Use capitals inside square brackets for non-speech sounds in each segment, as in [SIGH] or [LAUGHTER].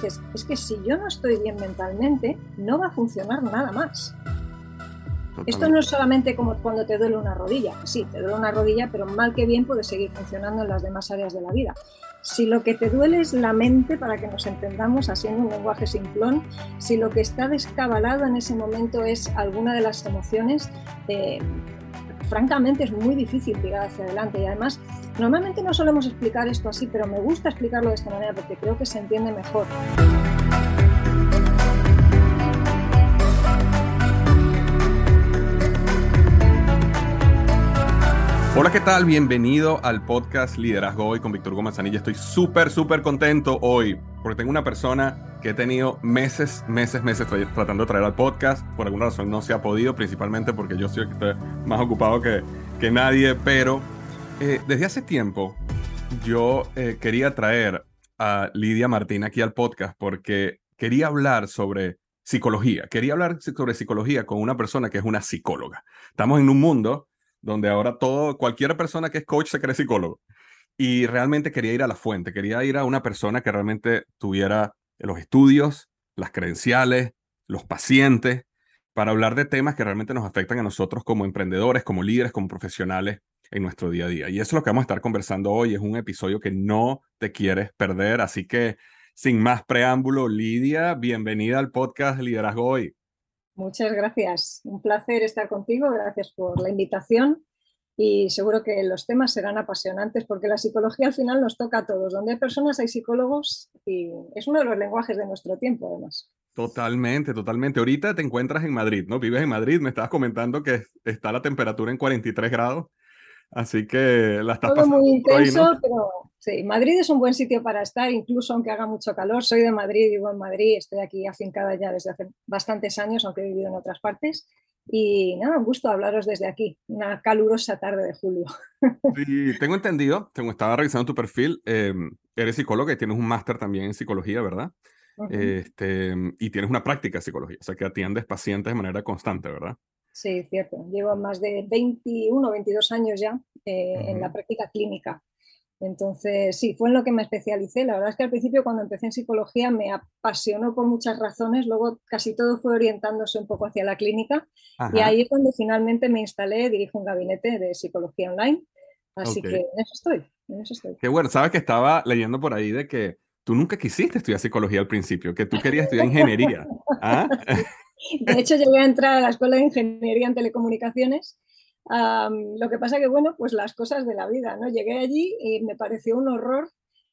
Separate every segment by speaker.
Speaker 1: Dices, es que si yo no estoy bien mentalmente, no va a funcionar nada más. Esto no es solamente como cuando te duele una rodilla. Sí, te duele una rodilla, pero mal que bien puedes seguir funcionando en las demás áreas de la vida. Si lo que te duele es la mente, para que nos entendamos haciendo un lenguaje simplón, si lo que está descabalado en ese momento es alguna de las emociones, eh, francamente es muy difícil tirar hacia adelante. Y además, normalmente no solemos explicar esto así, pero me gusta explicarlo de esta manera porque creo que se entiende mejor.
Speaker 2: Hola, ¿qué tal? Bienvenido al podcast Liderazgo Hoy con Víctor Gómez Anilla. Estoy súper, súper contento hoy porque tengo una persona que he tenido meses, meses, meses tra- tratando de traer al podcast. Por alguna razón no se ha podido, principalmente porque yo soy más ocupado que, que nadie. Pero eh, desde hace tiempo yo eh, quería traer a Lidia Martín aquí al podcast porque quería hablar sobre psicología. Quería hablar sobre psicología con una persona que es una psicóloga. Estamos en un mundo donde ahora todo, cualquier persona que es coach se cree psicólogo. Y realmente quería ir a la fuente, quería ir a una persona que realmente tuviera los estudios, las credenciales, los pacientes, para hablar de temas que realmente nos afectan a nosotros como emprendedores, como líderes, como profesionales en nuestro día a día. Y eso es lo que vamos a estar conversando hoy. Es un episodio que no te quieres perder. Así que, sin más preámbulo, Lidia, bienvenida al podcast Liderazgo Hoy.
Speaker 1: Muchas gracias. Un placer estar contigo. Gracias por la invitación. Y seguro que los temas serán apasionantes porque la psicología al final nos toca a todos. Donde hay personas hay psicólogos y es uno de los lenguajes de nuestro tiempo, además.
Speaker 2: Totalmente, totalmente. Ahorita te encuentras en Madrid, ¿no? Vives en Madrid, me estabas comentando que está la temperatura en 43 grados, así que la estás
Speaker 1: Todo
Speaker 2: pasando
Speaker 1: muy intenso,
Speaker 2: ¿no?
Speaker 1: pero sí, Madrid es un buen sitio para estar, incluso aunque haga mucho calor. Soy de Madrid, vivo en Madrid, estoy aquí afincada ya desde hace bastantes años, aunque he vivido en otras partes. Y nada, un gusto hablaros desde aquí, una calurosa tarde de julio. [LAUGHS]
Speaker 2: Sí, tengo entendido, tengo, estaba revisando tu perfil, eh, eres psicóloga y tienes un máster también en psicología, ¿verdad?
Speaker 1: Ujú.
Speaker 2: Este, y tienes una práctica de psicología, o sea que atiendes pacientes de manera constante, ¿verdad?
Speaker 1: Sí, cierto. Llevo más de 21 22 años ya eh, en la práctica clínica. Entonces, sí, fue en lo que me especialicé. La verdad es que al principio cuando empecé en psicología me apasionó por muchas razones, luego casi todo fue orientándose un poco hacia la clínica y ahí es donde finalmente me instalé, dirijo un gabinete de psicología online, así que en eso estoy, en eso estoy.
Speaker 2: Qué bueno, sabes que estaba leyendo por ahí de que tú nunca quisiste estudiar psicología al principio, que tú querías estudiar ingeniería. ¿Ah? [LAUGHS]
Speaker 1: De hecho, llegué a entrar a la Escuela de Ingeniería en Telecomunicaciones. Lo que pasa que, bueno, pues las cosas de la vida, ¿no? Llegué allí y me pareció un horror,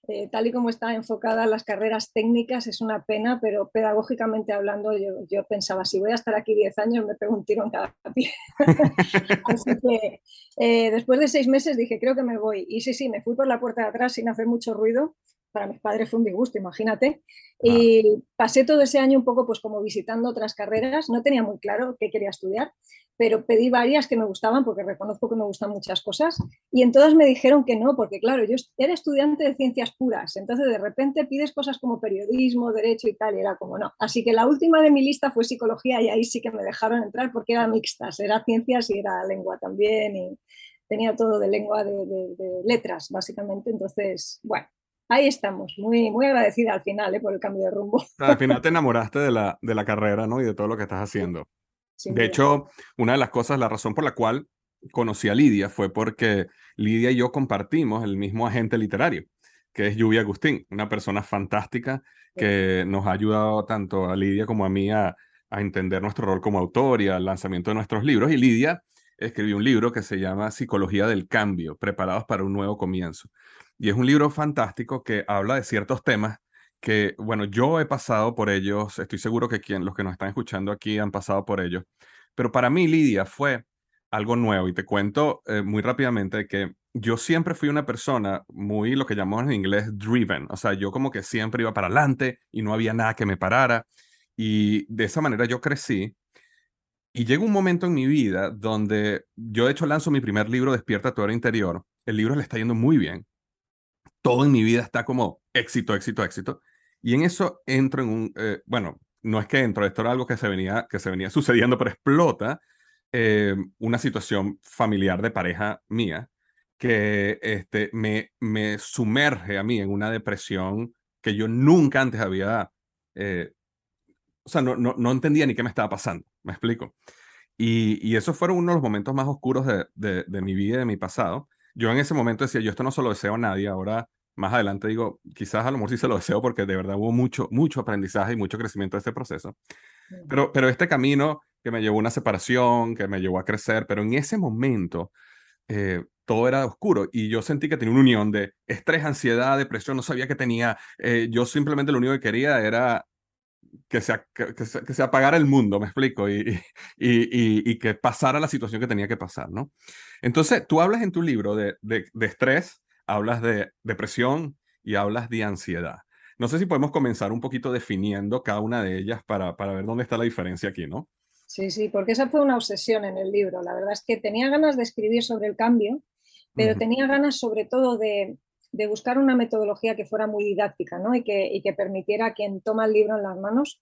Speaker 1: eh, tal y como está enfocada las carreras técnicas, es una pena, pero pedagógicamente hablando, yo, yo pensaba, si voy a estar aquí 10 años, me pego un tiro en cada pie. [LAUGHS] Así que eh, después de seis meses dije, creo que me voy. Y sí, sí, me fui por la puerta de atrás sin hacer mucho ruido. Para mis padres fue un disgusto, imagínate. Y pasé todo ese año un poco pues como visitando otras carreras. No tenía muy claro qué quería estudiar, pero pedí varias que me gustaban porque reconozco que me gustan muchas cosas. Y en todas me dijeron que no, porque claro, yo era estudiante de ciencias puras. Entonces de repente pides cosas como periodismo, derecho y tal, y era como no. Así que la última de mi lista fue psicología y ahí sí que me dejaron entrar porque era mixtas, era ciencias y era lengua también. Y tenía todo de lengua, de, de, de letras, básicamente. Entonces, bueno, ahí estamos, muy, muy agradecida al final ¿eh? por el cambio de rumbo.
Speaker 2: Al final te enamoraste de la, de la carrera, ¿no? Y de todo lo que estás haciendo. De hecho, una de las cosas, la razón por la cual conocí a Lidia fue porque Lidia y yo compartimos el mismo agente literario, que es Lluvia Agustín, una persona fantástica que nos ha ayudado tanto a Lidia como a mí a, a entender nuestro rol como autor y al lanzamiento de nuestros libros. Y Lidia escribió un libro que se llama Psicología del Cambio, preparados para un nuevo comienzo. Y es un libro fantástico que habla de ciertos temas que, bueno, yo he pasado por ellos, estoy seguro que quien, los que nos están escuchando aquí han pasado por ellos, pero para mí, Lidia, fue algo nuevo y te cuento eh, muy rápidamente que yo siempre fui una persona muy lo que llamamos en inglés driven, o sea, yo como que siempre iba para adelante y no había nada que me parara. Y de esa manera yo crecí. Y llega un momento en mi vida donde yo de hecho lanzo mi primer libro, Despierta tu hora interior. El libro le está yendo muy bien. Todo en mi vida está como éxito, éxito, éxito. Y en eso entro en un, eh, bueno, no es que entro, esto era algo que se venía, que se venía [LAUGHS] sucediendo, pero explota eh, una situación familiar de pareja mía que este, me, me sumerge a mí en una depresión que yo nunca antes había, eh, o sea, no, no, no, entendía ni qué me estaba pasando, me explico. Y, y esos fueron uno de los momentos más oscuros de, de, de, mi vida y de mi pasado. Yo en ese momento decía, yo esto no se lo deseo a nadie, ahora más adelante digo, quizás a lo mejor sí se lo deseo porque de verdad hubo mucho, mucho aprendizaje y mucho crecimiento de este proceso. Pero, pero este camino que me llevó a una separación, que me llevó a crecer, pero en ese momento eh, todo era oscuro y yo sentí que tenía una unión de estrés, ansiedad, depresión, no sabía que tenía, eh, yo simplemente lo único que quería era que se, que, se, que se apagara el mundo, me explico, y, y, y, y, que pasara la situación que tenía que pasar, ¿no? Entonces, tú hablas en tu libro de, de, de estrés, hablas de depresión y hablas de ansiedad. No sé si podemos comenzar un poquito definiendo cada una de ellas para, para ver dónde está la diferencia aquí, ¿no?
Speaker 1: Sí, sí, porque esa fue una obsesión en el libro. La verdad es que tenía ganas de escribir sobre el cambio, pero uh -huh. tenía ganas sobre todo de, de, buscar una metodología que fuera muy didáctica ¿no? y, que, y que permitiera a quien toma el libro en las manos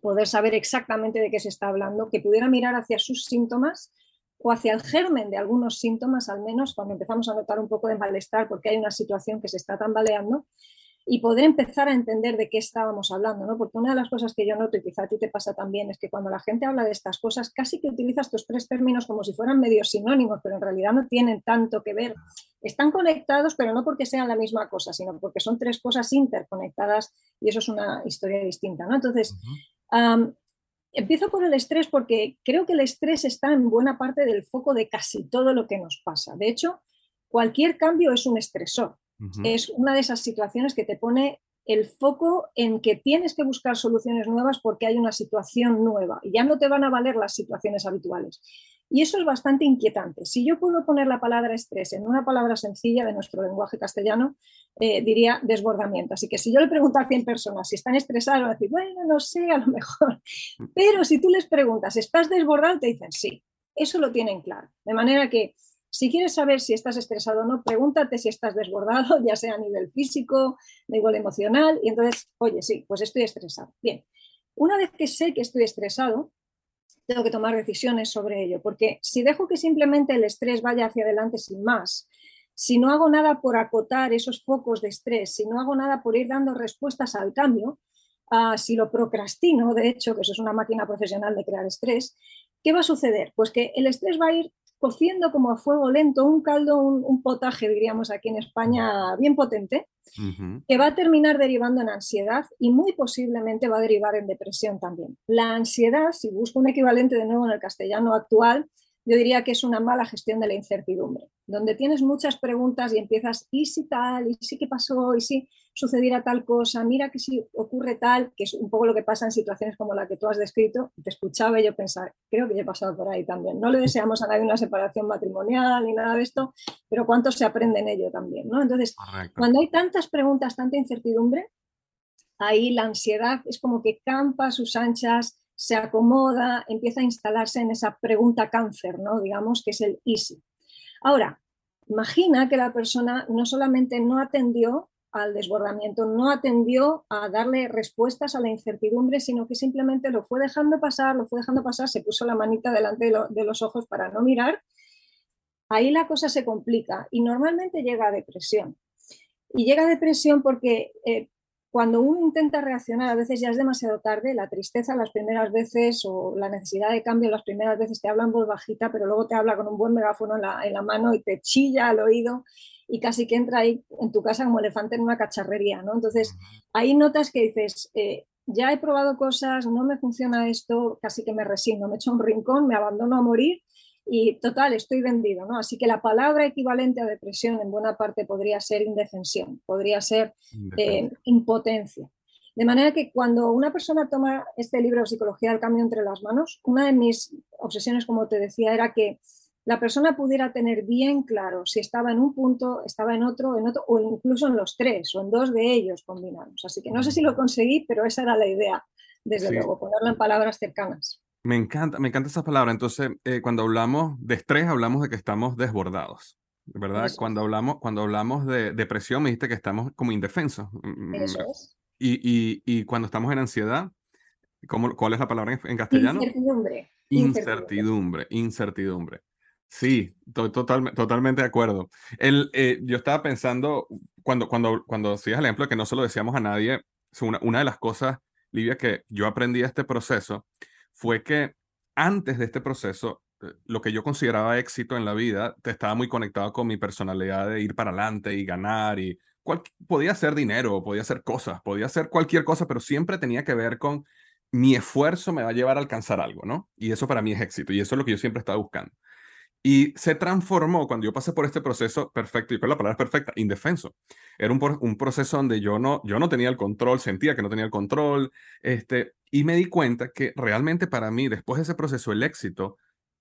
Speaker 1: poder saber exactamente de qué se está hablando, que pudiera mirar hacia sus síntomas o hacia el germen de algunos síntomas, al menos cuando empezamos a notar un poco de malestar porque hay una situación que se está tambaleando, y poder empezar a entender de qué estábamos hablando, ¿no? Porque una de las cosas que yo noto, y quizá a ti te pasa también, es que cuando la gente habla de estas cosas, casi que utiliza estos tres términos como si fueran medio sinónimos, pero en realidad no tienen tanto que ver. Están conectados, pero no porque sean la misma cosa, sino porque son tres cosas interconectadas y eso es una historia distinta, ¿no? Entonces, uh -huh. um, empiezo por el estrés porque creo que el estrés está en buena parte del foco de casi todo lo que nos pasa. De hecho, cualquier cambio es un estresor. Uh -huh. Es una de esas situaciones que te pone el foco en que tienes que buscar soluciones nuevas porque hay una situación nueva y ya no te van a valer las situaciones habituales. Y eso es bastante inquietante. Si yo puedo poner la palabra estrés en una palabra sencilla de nuestro lenguaje castellano, eh, diría desbordamiento. Así que si yo le pregunto a 100 personas si están estresadas, van a decir, bueno, no sé, a lo mejor. Pero si tú les preguntas, ¿estás desbordado? Te dicen sí. Eso lo tienen claro. De manera que si quieres saber si estás estresado o no, pregúntate si estás desbordado, [LAUGHS] ya sea a nivel físico, a nivel emocional, y entonces, oye, sí, pues estoy estresado. Bien, una vez que sé que estoy estresado, tengo que tomar decisiones sobre ello, porque si dejo que simplemente el estrés vaya hacia adelante sin más, si no hago nada por acotar esos focos de estrés, si no hago nada por ir dando respuestas al cambio, uh, si lo procrastino, de hecho, que eso es una máquina profesional de crear estrés, ¿qué va a suceder? Pues que el estrés va a ir cociendo como a fuego lento un caldo, un, un potaje, diríamos aquí en España, bien potente, uh -huh. que va a terminar derivando en ansiedad y muy posiblemente va a derivar en depresión también. La ansiedad, si busco un equivalente de nuevo en el castellano actual, yo diría que es una mala gestión de la incertidumbre, donde tienes muchas preguntas y empiezas, ¿y si tal? ¿Y si qué pasó? ¿Y si sucediera tal cosa? Mira que si ocurre tal, que es un poco lo que pasa en situaciones como la que tú has descrito. Te escuchaba y yo pensaba, creo que yo he pasado por ahí también. No le deseamos a nadie una separación matrimonial ni nada de esto, pero cuánto se aprende en ello también, ¿no? Entonces, Correcto. cuando hay tantas preguntas, tanta incertidumbre, ahí la ansiedad es como que campa a sus anchas, se acomoda, empieza a instalarse en esa pregunta cáncer, ¿no? digamos, que es el easy. Ahora, imagina que la persona no solamente no atendió al desbordamiento, no atendió a darle respuestas a la incertidumbre, sino que simplemente lo fue dejando pasar, lo fue dejando pasar, se puso la manita delante de, lo, de los ojos para no mirar. Ahí la cosa se complica y normalmente llega a depresión. Y llega a depresión porque eh, cuando uno intenta reaccionar, a veces ya es demasiado tarde, la tristeza las primeras veces o la necesidad de cambio las primeras veces te habla en voz bajita, pero luego te habla con un buen megáfono en la, en la mano y te chilla al oído y casi que entra ahí en tu casa como elefante en una cacharrería, ¿no? Entonces, ahí notas que dices, eh, ya he probado cosas, no me funciona esto, casi que me resigno, me echo un rincón, me abandono a morir y total, estoy vendido, ¿no? Así que la palabra equivalente a depresión en buena parte podría ser indefensión, podría ser eh, impotencia. De manera que cuando una persona toma este libro Psicología del Cambio entre las manos, una de mis obsesiones, como te decía, era que la persona pudiera tener bien claro si estaba en un punto, estaba en otro, en otro, o incluso en los tres o en dos de ellos combinados. Así que no sé si lo conseguí, pero esa era la idea, desde luego, ponerlo en palabras cercanas.
Speaker 2: Me encanta, me encanta esa palabra. Entonces, eh, cuando hablamos de estrés, hablamos de que estamos desbordados, ¿verdad? Cuando hablamos, cuando hablamos de depresión, me dijiste que estamos como indefensos.
Speaker 1: Mm, mm, Eso es.
Speaker 2: Y, y, y cuando estamos en ansiedad, ¿cómo, ¿cuál es la palabra en, castellano?
Speaker 1: Incertidumbre.
Speaker 2: Incertidumbre, incertidumbre. Sí, totalmente de acuerdo. El, eh, yo estaba pensando, cuando, cuando, cuando hacías el ejemplo que no se lo decíamos a nadie, una, una de las cosas, Livia, que yo aprendí a este proceso fue que antes de este proceso, eh, lo que yo consideraba éxito en la vida, estaba muy conectado con mi personalidad de ir para adelante y ganar y podía ser dinero, podía ser cosas, podía ser cualquier cosa, pero siempre tenía que ver con mi esfuerzo me va a llevar a alcanzar algo, ¿no? Y eso para mí es éxito y eso es lo que yo siempre estaba buscando. Y se transformó cuando yo pasé por este proceso perfecto, y con la palabra perfecta, indefenso. Era un, un, proceso donde yo no, yo no tenía el control, sentía que no tenía el control, este, y me di cuenta que realmente para mí, después de ese proceso, el éxito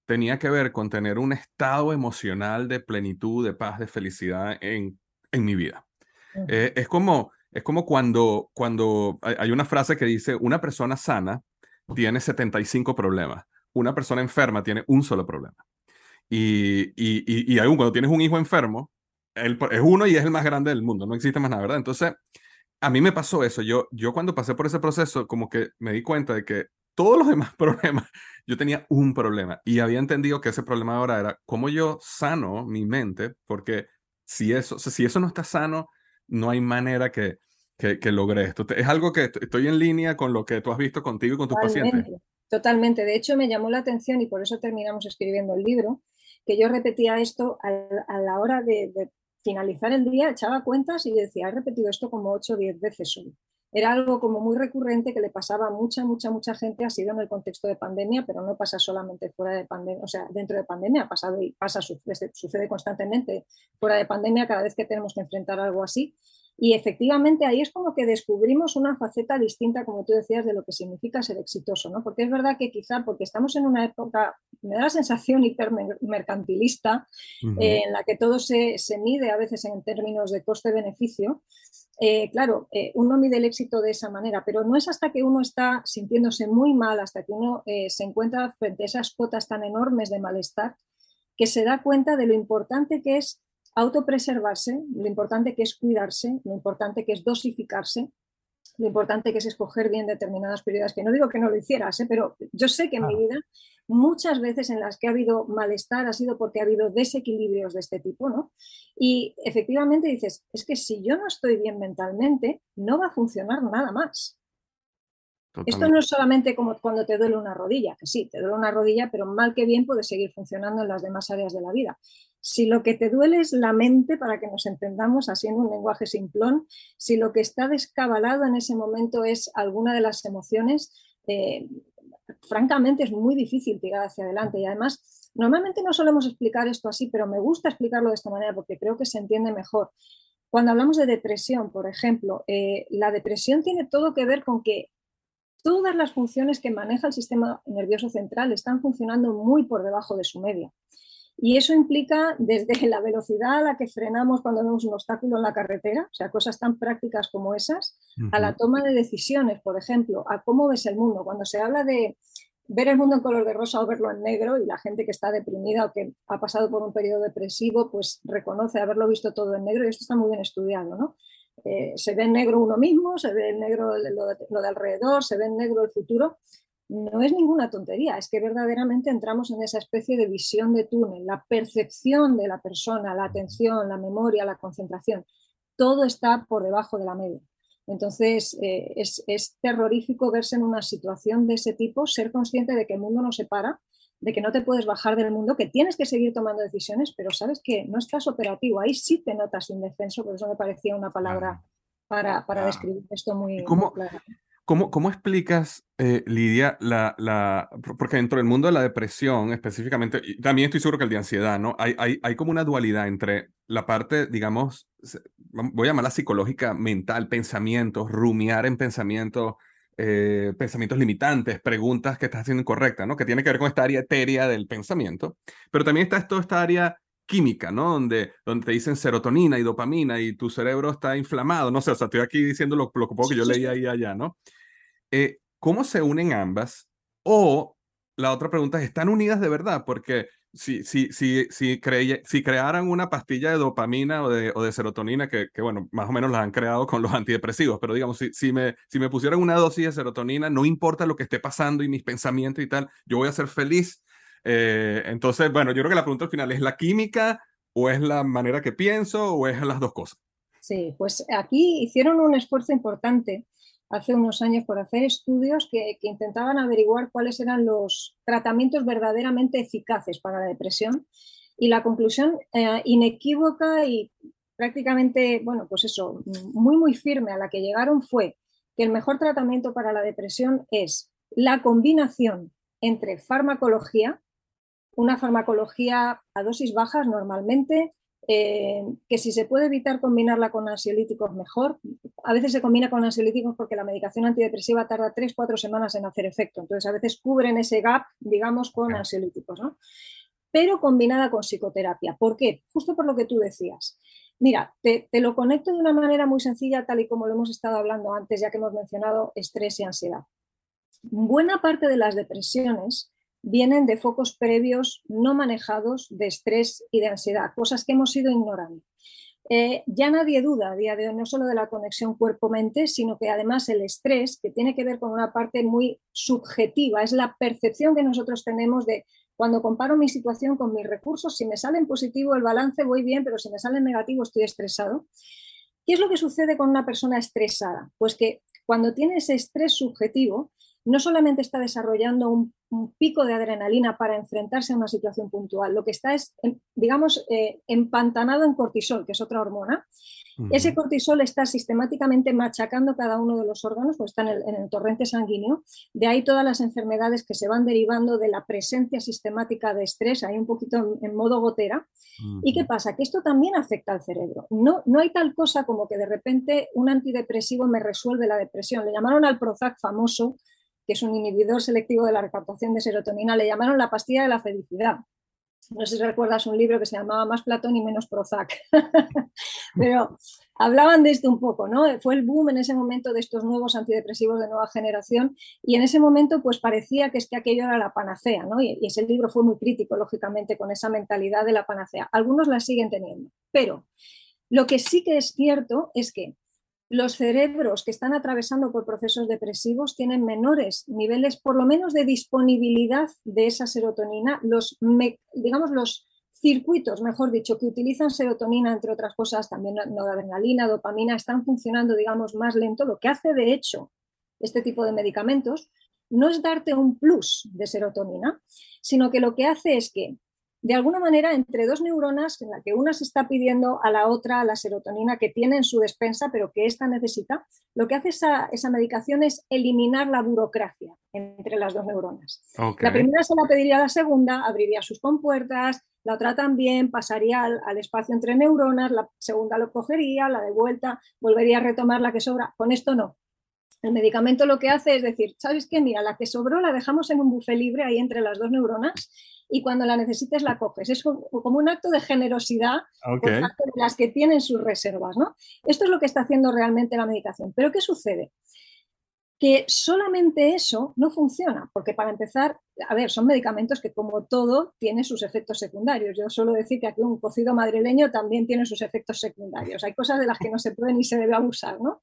Speaker 2: tenía que ver con tener un estado emocional de plenitud, de paz, de felicidad en, en mi vida. Eh, es como, es como cuando, cuando hay una frase que dice, una persona sana tiene 75 problemas, una persona enferma tiene un solo problema. Y, y, y, aún cuando tienes un hijo enfermo, él es uno y es el más grande del mundo, no existe más nada, ¿verdad? Entonces, a mí me pasó eso. Yo, yo cuando pasé por ese proceso, como que me di cuenta de que todos los demás [LAUGHS] problemas, yo tenía un problema y había entendido que ese problema ahora era cómo yo sano mi mente, porque si eso, si eso no está sano, no hay manera que, que, que logre esto. Es algo que estoy en línea con lo que tú has visto contigo y con tus pacientes.
Speaker 1: Totalmente. De hecho, me llamó la atención y por eso terminamos escribiendo el libro, que yo repetía esto a, la hora de, finalizar el día, echaba cuentas y decía, he repetido esto como 8 o 10 veces hoy. Era algo como muy recurrente que le pasaba a mucha, mucha, mucha gente, ha sido en el contexto de pandemia, pero no pasa solamente fuera de pandemia, o sea, dentro de pandemia ha pasado y pasa, sucede, sucede constantemente fuera de pandemia cada vez que tenemos que enfrentar algo así. Y efectivamente ahí es como que descubrimos una faceta distinta, como tú decías, de lo que significa ser exitoso, ¿no? Porque es verdad que quizá porque estamos en una época, me da la sensación hipermercantilista, eh, en la que todo se, mide a veces en términos de coste-beneficio, eh, claro, eh, uno mide el éxito de esa manera, pero no es hasta que uno está sintiéndose muy mal, hasta que uno se encuentra frente a esas cuotas tan enormes de malestar, que se da cuenta de lo importante que es autopreservarse, lo importante que es cuidarse, lo importante que es dosificarse, lo importante que es escoger bien determinadas prioridades, que no digo que no lo hicieras, ¿eh? pero yo sé que en mi vida muchas veces en las que ha habido malestar ha sido porque ha habido desequilibrios de este tipo, ¿no? Y efectivamente dices, es que si yo no estoy bien mentalmente, no va a funcionar nada más. Esto no es solamente como cuando te duele una rodilla, que sí, te duele una rodilla, pero mal que bien puede seguir funcionando en las demás áreas de la vida. Si lo que te duele es la mente, para que nos entendamos haciendo un lenguaje simplón, si lo que está descabalado en ese momento es alguna de las emociones, eh, francamente es muy difícil tirar hacia adelante. Y además, normalmente no solemos explicar esto así, pero me gusta explicarlo de esta manera porque creo que se entiende mejor. Cuando hablamos de depresión, por ejemplo, eh, la depresión tiene todo que ver con que todas las funciones que maneja el sistema nervioso central están funcionando muy por debajo de su media. Y eso implica desde [LAUGHS] la velocidad a la que frenamos cuando vemos un obstáculo en la carretera, o sea, cosas tan prácticas como esas, a la toma de decisiones, por ejemplo, a cómo ves el mundo. Cuando se habla de ver el mundo en color de rosa o verlo en negro, y la gente que está deprimida o que ha pasado por un periodo depresivo, pues reconoce haberlo visto todo en negro y esto está muy bien estudiado, ¿no? Eh, se ve en negro uno mismo, se ve en negro lo de, alrededor, se ve en negro el futuro. No es ninguna tontería, es que verdaderamente entramos en esa especie de visión de túnel, la percepción de la persona, la atención, la memoria, la concentración, todo está por debajo de la media. Entonces, eh, es, es, terrorífico verse en una situación de ese tipo, ser consciente de que el mundo no se para, de que no te puedes bajar del mundo, que tienes que seguir tomando decisiones, pero sabes que no estás operativo. Ahí sí te notas indefenso, por eso me parecía una palabra para, para describir esto muy,
Speaker 2: ¿Cómo,
Speaker 1: claro.
Speaker 2: ¿Cómo, cómo explicas, eh, Lidia, la, la, porque dentro del mundo de la depresión específicamente, y también estoy seguro que el de ansiedad, ¿no? Hay, hay, hay como una dualidad entre la parte, digamos, voy a llamarla psicológica, mental, pensamientos, rumiar en pensamientos, eh, pensamientos limitantes, preguntas que estás haciendo incorrectas, ¿no? Que tiene que ver con esta área etérea del pensamiento. Pero también está toda esta área química, ¿no? Donde, donde te dicen serotonina y dopamina y tu cerebro está inflamado. No sé, o sea, estoy aquí diciendo lo, lo poco que yo leí ahí allá, ¿no? Eh, ¿Cómo se unen ambas? O la otra pregunta es, ¿están unidas de verdad? Porque si, si, si, si, si crearan una pastilla de dopamina o de, o de serotonina, que, que, bueno, más o menos las han creado con los antidepresivos, pero digamos, si, si, me, si me pusieran una dosis de serotonina, no importa lo que esté pasando y mis pensamientos y tal, yo voy a ser feliz. Eh, entonces, bueno, yo creo que la pregunta al final es la química o es la manera que pienso o es las dos cosas.
Speaker 1: Sí, pues aquí hicieron un esfuerzo importante hace unos años por hacer estudios que, intentaban averiguar cuáles eran los tratamientos verdaderamente eficaces para la depresión. Y la conclusión eh, inequívoca y prácticamente, bueno, pues eso, muy, muy firme a la que llegaron fue que el mejor tratamiento para la depresión es la combinación entre farmacología, una farmacología a dosis bajas normalmente, eh, que si se puede evitar combinarla con ansiolíticos mejor. A veces se combina con ansiolíticos porque la medicación antidepresiva tarda 3-4 semanas en hacer efecto. Entonces a veces cubren ese gap, digamos, con ansiolíticos, ¿no? Pero combinada con psicoterapia. ¿Por qué? Justo por lo que tú decías. Mira, te, te lo conecto de una manera muy sencilla, tal y como lo hemos estado hablando antes, ya que hemos mencionado estrés y ansiedad. Buena parte de las depresiones vienen de focos previos no manejados de estrés y de ansiedad, cosas que hemos ido ignorando. Eh, ya nadie duda a día de hoy no solo de la conexión cuerpo-mente, sino que además el estrés, que tiene que ver con una parte muy subjetiva, es la percepción que nosotros tenemos de cuando comparo mi situación con mis recursos, si me sale en positivo el balance voy bien, pero si me sale en negativo estoy estresado. ¿Qué es lo que sucede con una persona estresada? Pues que cuando tiene ese estrés subjetivo, no solamente está desarrollando un, pico de adrenalina para enfrentarse a una situación puntual, lo que está es, digamos, eh, empantanado en cortisol, que es otra hormona. Ese cortisol está sistemáticamente machacando cada uno de los órganos, pues está en el, torrente sanguíneo. De ahí todas las enfermedades que se van derivando de la presencia sistemática de estrés, ahí un poquito en, modo gotera. ¿Y qué pasa? Que esto también afecta al cerebro. No, no hay tal cosa como que de repente un antidepresivo me resuelve la depresión. Le llamaron al Prozac famoso que es un inhibidor selectivo de la recaptación de serotonina, le llamaron la pastilla de la felicidad. No sé si recuerdas un libro que se llamaba Más Platón y menos Prozac. [LAUGHS] Pero hablaban de esto un poco, ¿no? Fue el boom en ese momento de estos nuevos antidepresivos de nueva generación y en ese momento pues parecía que es que aquello era la panacea, ¿no? Y, ese libro fue muy crítico, lógicamente, con esa mentalidad de la panacea. Algunos la siguen teniendo, pero lo que sí que es cierto es que los cerebros que están atravesando por procesos depresivos tienen menores niveles, por lo menos, de disponibilidad de esa serotonina. Los, digamos, los circuitos, mejor dicho, que utilizan serotonina, entre otras cosas, también noradrenalina, dopamina, están funcionando, digamos, más lento. Lo que hace, de hecho, este tipo de medicamentos no es darte un plus de serotonina, sino que lo que hace es que de alguna manera entre dos neuronas en la que una se está pidiendo a la otra la serotonina que tiene en su despensa, pero que ésta necesita, lo que hace esa, esa medicación es eliminar la burocracia entre las dos neuronas. La primera se la pediría a la segunda, abriría sus compuertas, la otra también, pasaría al, al, espacio entre neuronas, la segunda lo cogería, la de vuelta, volvería a retomar la que sobra. Con esto no. El medicamento lo que hace es decir, ¿sabes qué? Mira, la que sobró la dejamos en un buffet libre ahí entre las dos neuronas y cuando la necesites la coges. Es como un acto de generosidad por parte de las que tienen sus reservas. ¿no? Esto es lo que está haciendo realmente la medicación. Pero ¿qué sucede? Que solamente eso no funciona, porque para empezar, a ver, son medicamentos que como todo tienen sus efectos secundarios. Yo suelo decir que aquí un cocido madrileño también tiene sus efectos secundarios. Hay cosas de las que no se puede ni se debe abusar, ¿no?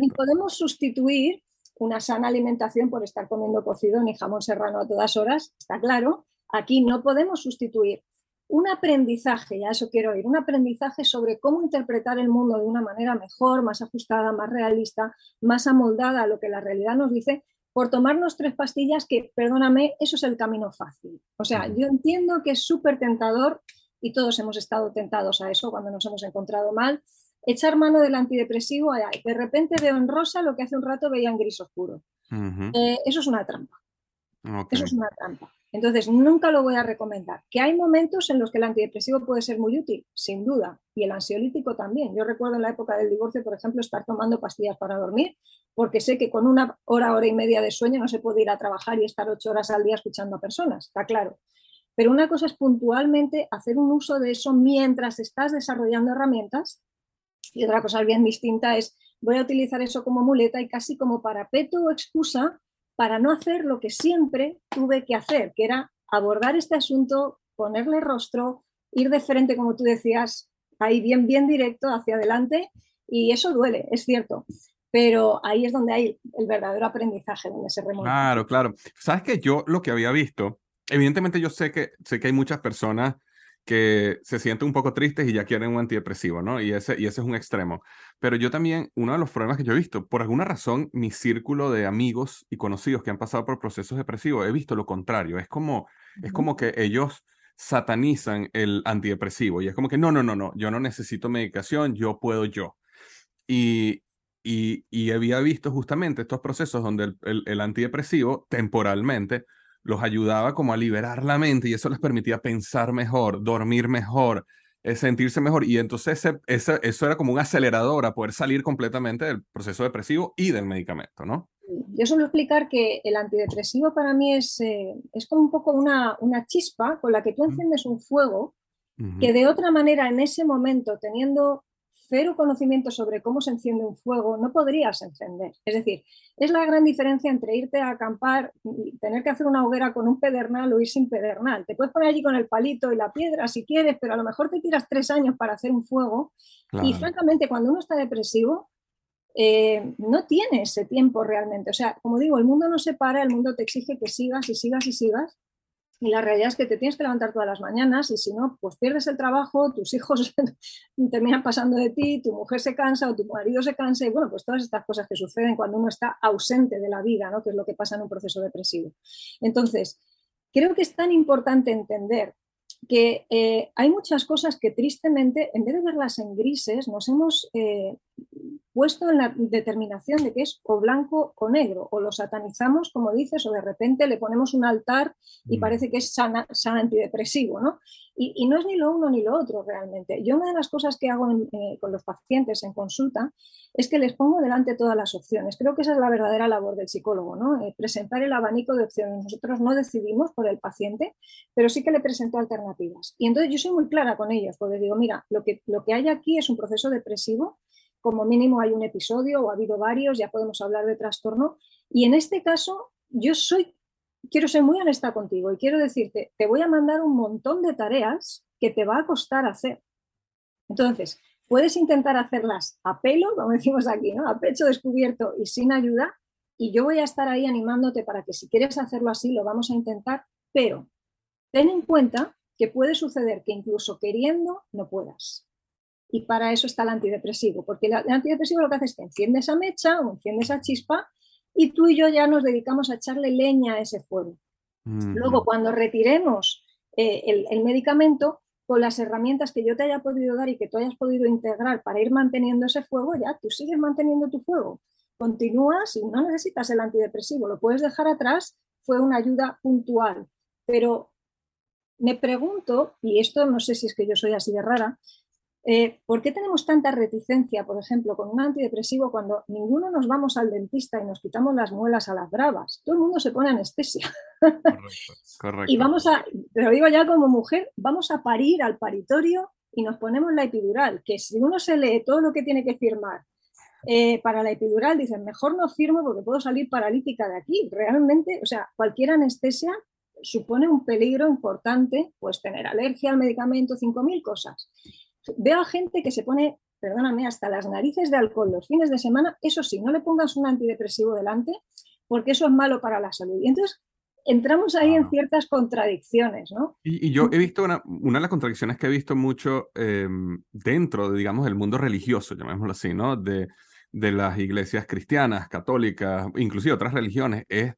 Speaker 1: Ni podemos sustituir una sana alimentación por estar comiendo cocido ni jamón serrano a todas horas, está claro, Aquí no podemos sustituir un aprendizaje, ya eso quiero oír, un aprendizaje sobre cómo interpretar el mundo de una manera mejor, más ajustada, más realista, más amoldada a lo que la realidad nos dice, por tomarnos tres pastillas que, perdóname, eso es el camino fácil. O sea, yo entiendo que es súper tentador y todos hemos estado tentados a eso cuando nos hemos encontrado mal, echar mano del antidepresivo, de repente veo en rosa lo que hace un rato veía en gris oscuro. Eh, eso es una trampa. Eso es una trampa. Entonces, nunca lo voy a recomendar. Que hay momentos en los que el antidepresivo puede ser muy útil, sin duda, y el ansiolítico también. Yo recuerdo en la época del divorcio, por ejemplo, estar tomando pastillas para dormir, porque sé que con una hora, hora y media de sueño no se puede ir a trabajar y estar ocho horas al día escuchando a personas, está claro. Pero una cosa es puntualmente hacer un uso de eso mientras estás desarrollando herramientas y otra cosa bien distinta es voy a utilizar eso como muleta y casi como parapeto o excusa para no hacer lo que siempre tuve que hacer, que era abordar este asunto, ponerle rostro, ir de frente, como tú decías, ahí bien, bien directo hacia adelante, y eso duele, es cierto. Pero ahí es donde hay el verdadero aprendizaje, donde se remonta.
Speaker 2: Claro, claro. Sabes que yo lo que había visto, evidentemente yo sé que, sé que hay muchas personas que se sienten un poco tristes y ya quieren un antidepresivo, ¿no? Y ese, y ese es un extremo. Pero yo también, uno de los problemas que yo he visto, por alguna razón, mi círculo de amigos y conocidos que han pasado por procesos depresivos, he visto lo contrario. Es como, es como que ellos satanizan el antidepresivo y es como que no, no, no, no, yo no necesito medicación, yo puedo yo. Y, y, y había visto justamente estos procesos donde el, el, el antidepresivo temporalmente los ayudaba como a liberar la mente y eso les permitía pensar mejor, dormir mejor, eh, sentirse mejor. Y entonces ese, eso era como un acelerador a poder salir completamente del proceso depresivo y del medicamento, ¿no?
Speaker 1: Yo suelo explicar que el antidepresivo para mí es, eh, es como un poco una, una, chispa con la que tú enciendes un fuego que de otra manera en ese momento, teniendo cero conocimiento sobre cómo se enciende un fuego, no podrías encender. Es decir, es la gran diferencia entre irte a acampar y tener que hacer una hoguera con un pedernal o ir sin pedernal. Te puedes poner allí con el palito y la piedra si quieres, pero a lo mejor te tiras tres años para hacer un fuego. Claro. Y francamente, cuando uno está depresivo, eh, no tiene ese tiempo realmente. O sea, como digo, el mundo no se para, el mundo te exige que sigas y sigas y sigas. Y la realidad es que te tienes que levantar todas las mañanas y si no, pues pierdes el trabajo, tus hijos [LAUGHS] terminan pasando de ti, tu mujer se cansa o tu marido se cansa y bueno, pues todas estas cosas que suceden cuando uno está ausente de la vida, ¿no? que es lo que pasa en un proceso depresivo. Entonces, creo que es tan importante entender que eh, hay muchas cosas que tristemente, en vez de verlas en grises, nos hemos eh, puesto en la determinación de que es o blanco o negro, o lo satanizamos, como dices, o de repente le ponemos un altar y mm. parece que es sana, sana antidepresivo, ¿no? Y, y, no es ni lo uno ni lo otro realmente. Yo una de las cosas que hago en, eh, con los pacientes en consulta es que les pongo delante todas las opciones. Creo que esa es la verdadera labor del psicólogo, ¿no? Eh, presentar el abanico de opciones. Nosotros no decidimos por el paciente, pero sí que le presento alternativas. Y entonces yo soy muy clara con ellos, porque digo, mira, lo que, lo que hay aquí es un proceso depresivo como mínimo hay un episodio o ha habido varios, ya podemos hablar de trastorno. Y en este caso, yo soy, quiero ser muy honesta contigo y quiero decirte, te voy a mandar un montón de tareas que te va a costar hacer. Entonces, puedes intentar hacerlas a pelo, como [LAUGHS] decimos aquí, ¿no? a pecho descubierto y sin ayuda, y yo voy a estar ahí animándote para que si quieres hacerlo así, lo vamos a intentar, pero ten en cuenta que puede suceder que incluso queriendo no puedas. Y para eso está el antidepresivo, porque el antidepresivo lo que hace es que enciende esa mecha o enciende esa chispa y tú y yo ya nos dedicamos a echarle leña a ese fuego. Luego, cuando retiremos eh, el, el, medicamento, con las herramientas que yo te haya podido dar y que tú hayas podido integrar para ir manteniendo ese fuego, ya tú sigues manteniendo tu fuego. Continúas y no necesitas el antidepresivo, lo puedes dejar atrás, fue una ayuda puntual. Pero me pregunto, y esto no sé si es que yo soy así de rara, eh, ¿Por qué tenemos tanta reticencia, por ejemplo, con un antidepresivo cuando ninguno nos vamos al dentista y nos quitamos las muelas a las bravas? Todo el mundo se pone anestesia. Correcto, correcto. [LAUGHS] Y vamos a, te lo digo ya como mujer, vamos a parir al paritorio y nos ponemos la epidural, que si uno se lee todo lo que tiene que firmar eh, para la epidural, dicen, mejor no firmo porque puedo salir paralítica de aquí. Realmente, o sea, cualquier anestesia supone un peligro importante, pues tener alergia al medicamento, 5.000 cosas. Veo a gente que se pone, perdóname, hasta las narices de alcohol los fines de semana. Eso sí, no le pongas un antidepresivo delante porque eso es malo para la salud. Y entonces entramos ahí en ciertas contradicciones, ¿no?
Speaker 2: Y, y yo he visto una, una, de las contradicciones que he visto mucho eh, dentro, de, digamos, del mundo religioso, llamémoslo así, ¿no? De, de las iglesias cristianas, católicas, inclusive otras religiones, es,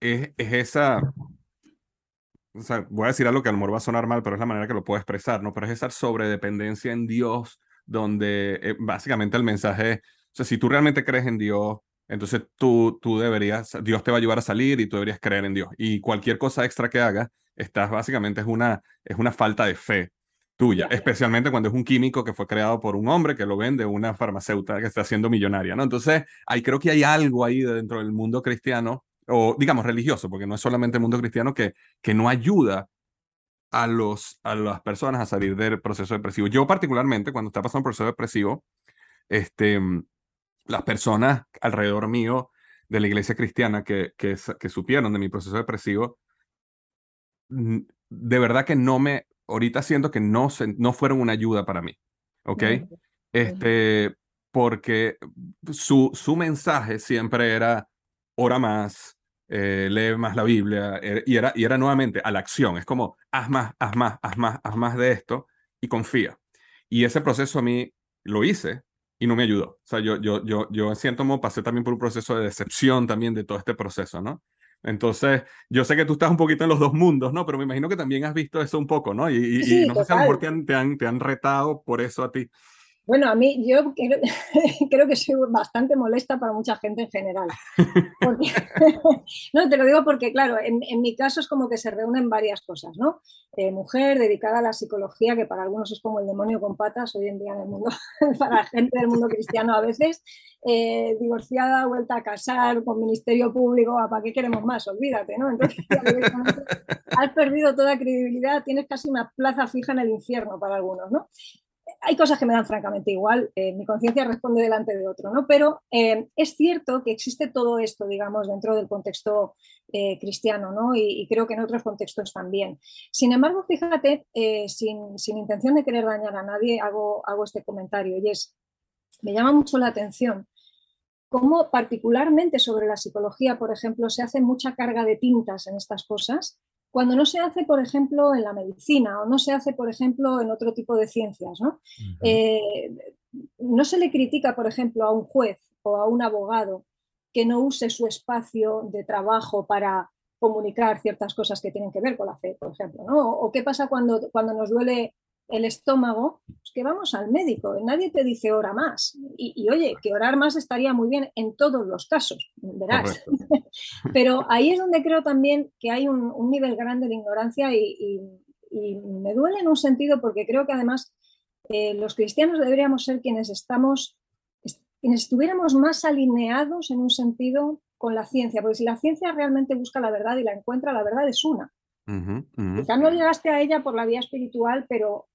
Speaker 2: es, es esa o sea, voy a decir algo que a lo mejor va a sonar mal, pero es la manera que lo puedo expresar, ¿no? Pero es esa sobredependencia en Dios, donde eh, básicamente el mensaje es, o sea, si tú realmente crees en Dios, entonces tú, tú deberías, Dios te va a ayudar a salir y tú deberías creer en Dios. Y cualquier cosa extra que hagas, estás básicamente es una, es una falta de fe tuya, especialmente cuando es un químico que fue creado por un hombre que lo vende una farmacéutica que está haciendo millonaria, ¿no? Entonces, ahí creo que hay algo ahí dentro del mundo cristiano, o digamos religioso, porque no es solamente el mundo cristiano que, que no ayuda a, los, a las personas a salir del proceso depresivo. Yo particularmente, cuando está pasando un proceso depresivo, este, las personas alrededor mío de la iglesia cristiana que, que, que supieron de mi proceso depresivo, de verdad que no me, ahorita siento que no, no fueron una ayuda para mí, ¿ok? Este, porque su, su mensaje siempre era, ora más, eh, lee más la Biblia, eh, y, era, y era nuevamente a la acción, es como, haz más, haz más, haz más, haz más de esto y confía. Y ese proceso a mí lo hice y no me ayudó. O sea, yo, yo, yo, yo siento como pasé también por un proceso de decepción también de todo este proceso, ¿no? Entonces, yo sé que tú estás un poquito en los dos mundos, ¿no? Pero me imagino que también has visto eso un poco, ¿no? Y, y, no sé si a lo mejor te han, te, han, te han retado por eso a ti.
Speaker 1: Bueno, a mí yo [LAUGHS] creo, que soy bastante molesta para mucha gente en general. [LAUGHS] no, te lo digo porque, claro, en, en, mi caso es como que se reúnen varias cosas, ¿no? Eh, mujer dedicada a la psicología, que para algunos es como el demonio con patas hoy en día en el mundo, [LAUGHS] para la gente del mundo cristiano a veces, eh, divorciada, vuelta a casar, con ministerio público, ¿para qué queremos más? Olvídate, ¿no? Entonces, has perdido toda credibilidad, tienes casi una plaza fija en el infierno para algunos, ¿no? Hay cosas que me dan francamente igual, eh, mi conciencia responde delante de otro, ¿no? Pero eh, es cierto que existe todo esto, digamos, dentro del contexto eh, cristiano, ¿no? Y, creo que en otros contextos también. Sin embargo, fíjate, sin, sin, intención de querer dañar a nadie, hago, hago este comentario y es, me llama mucho la atención cómo particularmente sobre la psicología, por ejemplo, se hace mucha carga de tintas en estas cosas cuando no se hace, por ejemplo, en la medicina o no se hace, por ejemplo, en otro tipo de ciencias. ¿no? Eh, no se le critica, por ejemplo, a un juez o a un abogado que no use su espacio de trabajo para comunicar ciertas cosas que tienen que ver con la fe, por ejemplo. ¿no? O qué pasa cuando, cuando nos duele el estómago, pues que vamos al médico, nadie te dice ora más. Y, oye, que orar más estaría muy bien en todos los casos, verás. [LAUGHS] Pero ahí es donde creo también que hay un, nivel grande de ignorancia y, me duele en un sentido porque creo que además eh, los cristianos deberíamos ser quienes estamos, quienes estuviéramos más alineados en un sentido con la ciencia, porque si la ciencia realmente busca la verdad y la encuentra, la verdad es una. Quizás no llegaste a ella por la vía espiritual, pero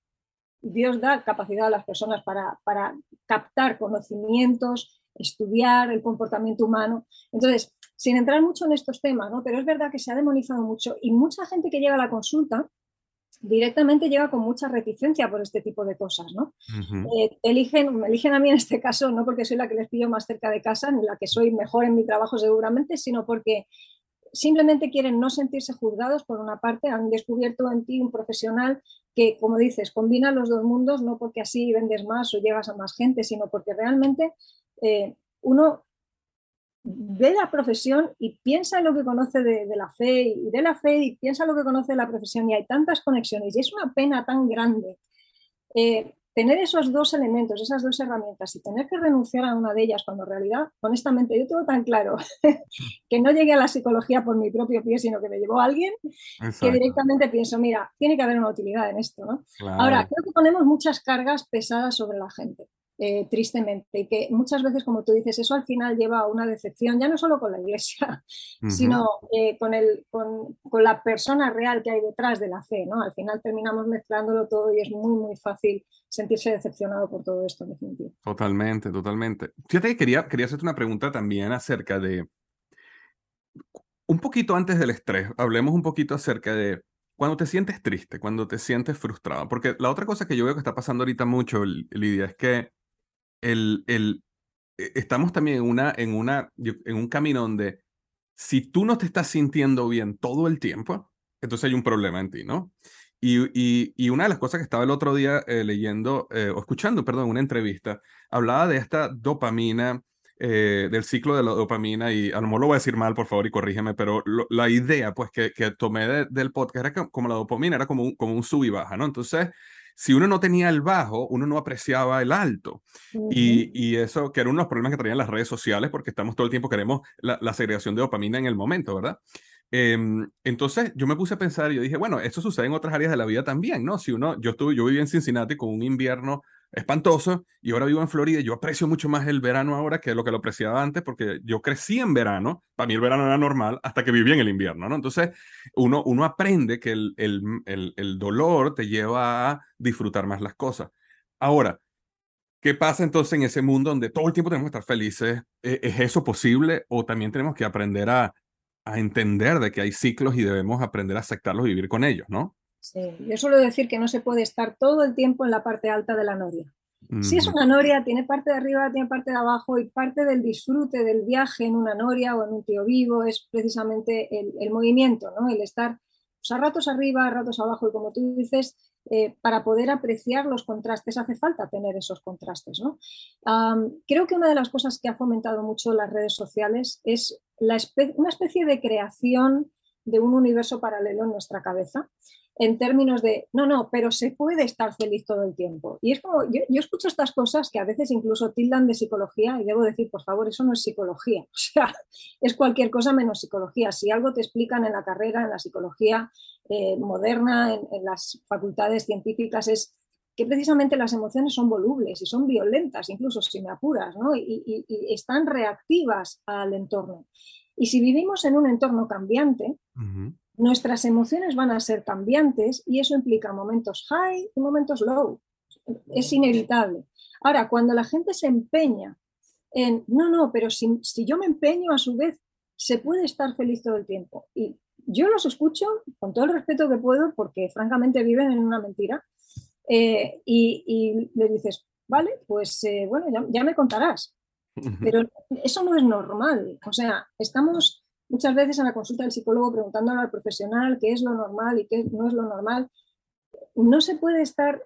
Speaker 1: Dios da capacidad a las personas para, para captar conocimientos, estudiar el comportamiento humano. Entonces, sin entrar mucho en estos temas, ¿no? pero es verdad que se ha demonizado mucho y mucha gente que llega a la consulta directamente llega con mucha reticencia por este tipo de cosas, ¿no? Eh, eligen, me eligen a mí en este caso no porque soy la que les pillo más cerca de casa, ni la que soy mejor en mi trabajo seguramente, sino porque simplemente quieren no sentirse juzgados por una parte, han descubierto en ti un profesional que, como dices, combina los dos mundos, no porque así vendes más o llegas a más gente, sino porque realmente eh, uno ve la profesión y piensa en lo que conoce de, la fe y de la fe y piensa en lo que conoce de la profesión y hay tantas conexiones y es una pena tan grande. Eh, tener esos dos elementos, esas dos herramientas y tener que renunciar a una de ellas cuando en realidad, honestamente, yo tengo tan claro [LAUGHS] que no llegué a la psicología por mi propio pie, sino que me llevó alguien que directamente pienso, mira, tiene que haber una utilidad en esto, ¿no? Ahora, creo que ponemos muchas cargas pesadas sobre la gente. Eh, tristemente, y que muchas veces, como tú dices, eso al final lleva a una decepción, ya no solo con la iglesia, [LAUGHS] sino eh, con, el, con, con, la persona real que hay detrás de la fe, ¿no? Al final terminamos mezclándolo todo y es muy, muy fácil sentirse decepcionado por todo esto, en definitiva.
Speaker 2: Totalmente, totalmente. Fíjate que quería, quería hacerte una pregunta también acerca de, un poquito antes del estrés, hablemos un poquito acerca de cuando te sientes triste, cuando te sientes frustrado, porque la otra cosa que yo veo que está pasando ahorita mucho, Lidia, es que el, el, e, estamos también en, una, en, una, en un camino donde si tú no te estás sintiendo bien todo el tiempo, entonces hay un problema en ti, ¿no? Y, y, y una de las cosas que estaba el otro día eh, leyendo, eh, o escuchando, perdón, una entrevista, hablaba de esta dopamina, eh, del ciclo de la dopamina, y a lo mejor lo voy a decir mal, por favor, y corrígeme, pero la idea, pues, que, que tomé del podcast era que, como la dopamina era como un, como un sub y baja, ¿no? Entonces, si uno no tenía el bajo, uno no apreciaba el alto. y, y, eso, que era uno de los problemas que traían las redes sociales, porque estamos todo el tiempo, queremos la, la segregación de dopamina en el momento, ¿verdad? Em, entonces yo me puse a pensar y yo dije, bueno, esto sucede en otras áreas de la vida también, ¿no? Si uno, yo estuve, yo viví en Cincinnati con un invierno espantoso y ahora vivo en Florida y yo aprecio mucho más el verano ahora que lo que lo apreciaba antes porque yo crecí en verano, para mí el verano era normal hasta que viví en el invierno, ¿no? Entonces uno, uno aprende que el, el, el, dolor te lleva a disfrutar más las cosas. Ahora, ¿Qué pasa entonces en ese mundo donde todo el tiempo tenemos que estar felices? ¿E-, ¿Es eso posible o también tenemos que aprender a, a entender de que hay ciclos y debemos aprender a aceptarlos y vivir con ellos, ¿no?
Speaker 1: Sí, yo suelo decir que no se puede estar todo el tiempo en la parte alta de la noria. Si es una noria, tiene parte de arriba, tiene parte de abajo y parte del disfrute del viaje en una noria o en un tío vivo es precisamente el, el movimiento, ¿no? el estar pues, a ratos arriba, a ratos abajo y como tú dices, eh, para poder apreciar los contrastes hace falta tener esos contrastes. ¿no? creo que una de las cosas que ha fomentado mucho las redes sociales es la una especie de creación de un universo paralelo en nuestra cabeza en términos de, no, no, pero se puede estar feliz todo el tiempo. Y es como, yo, escucho estas cosas que a veces incluso tildan de psicología y debo decir, por favor, eso no es psicología, [LAUGHS] o sea, es cualquier cosa menos psicología. Si algo te explican en la carrera, en la psicología eh, moderna, en, las facultades científicas, es que precisamente las emociones son volubles y son violentas, incluso si me apuras, ¿no? y, están reactivas al entorno. Y si vivimos en un entorno cambiante, nuestras emociones van a ser cambiantes y eso implica momentos high y momentos low. Es inevitable. Ahora, cuando la gente se empeña en, no, no, pero si, yo me empeño a su vez, se puede estar feliz todo el tiempo. Y yo los escucho con todo el respeto que puedo, porque francamente viven en una mentira, eh, y, le dices, vale, pues eh, bueno, ya me contarás. Pero eso no es normal. O sea, estamos muchas veces en la consulta del psicólogo preguntándole al profesional qué es lo normal y qué no es lo normal. No se puede estar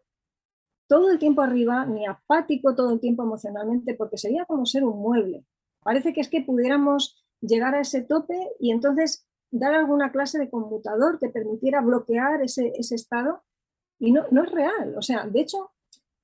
Speaker 1: todo el tiempo arriba ni apático todo el tiempo emocionalmente porque sería como ser un mueble. Parece que es que pudiéramos llegar a ese tope y entonces dar alguna clase de conmutador que permitiera bloquear ese, ese estado y no, no es real. O sea, de hecho,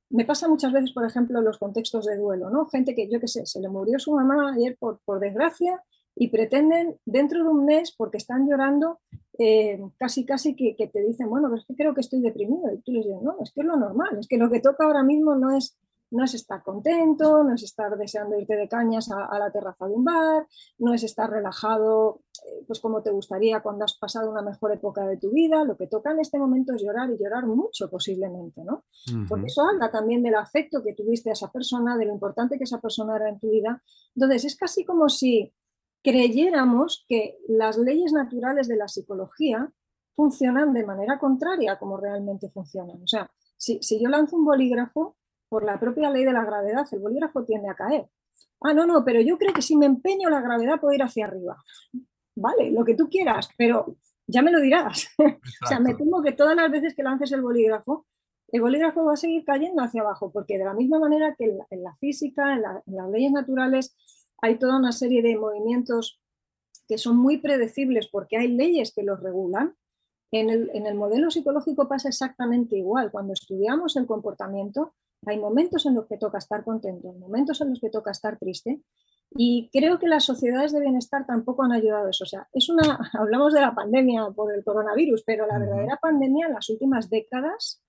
Speaker 1: me pasa muchas veces, por ejemplo, en los contextos de duelo, ¿no? Gente que, yo qué sé, se le murió su mamá ayer por, por desgracia y pretenden dentro de un mes, porque están llorando, eh, casi casi que, te dicen, bueno, pero es que creo que estoy deprimido. Y tú les dices, no, es que es lo normal, es que lo que toca ahora mismo no es, no es estar contento, no es estar deseando irte de cañas a, la terraza de un bar, no es estar relajado, eh, pues como te gustaría cuando has pasado una mejor época de tu vida. Lo que toca en este momento es llorar y llorar mucho posiblemente, ¿no? Porque eso habla también del afecto que tuviste a esa persona, de lo importante que esa persona era en tu vida. Entonces, es casi como si creyéramos que las leyes naturales de la psicología funcionan de manera contraria a como realmente funcionan. O sea, si, yo lanzo un bolígrafo, por la propia ley de la gravedad, el bolígrafo tiende a caer. Ah, no, no, pero yo creo que si me empeño la gravedad puede ir hacia arriba. Vale, lo que tú quieras, pero ya me lo dirás. [LAUGHS] o sea, me temo que todas las veces que lances el bolígrafo, el bolígrafo va a seguir cayendo hacia abajo, porque de la misma manera que en la, física, en las leyes naturales, hay toda una serie de movimientos que son muy predecibles porque hay leyes que los regulan. En el, modelo psicológico pasa exactamente igual. Cuando estudiamos el comportamiento, hay momentos en los que toca estar contento, hay momentos en los que toca estar triste. Y creo que las sociedades de bienestar tampoco han ayudado a eso. O sea, es una, [LAUGHS] hablamos de la pandemia por el coronavirus, pero la verdadera pandemia en las últimas décadas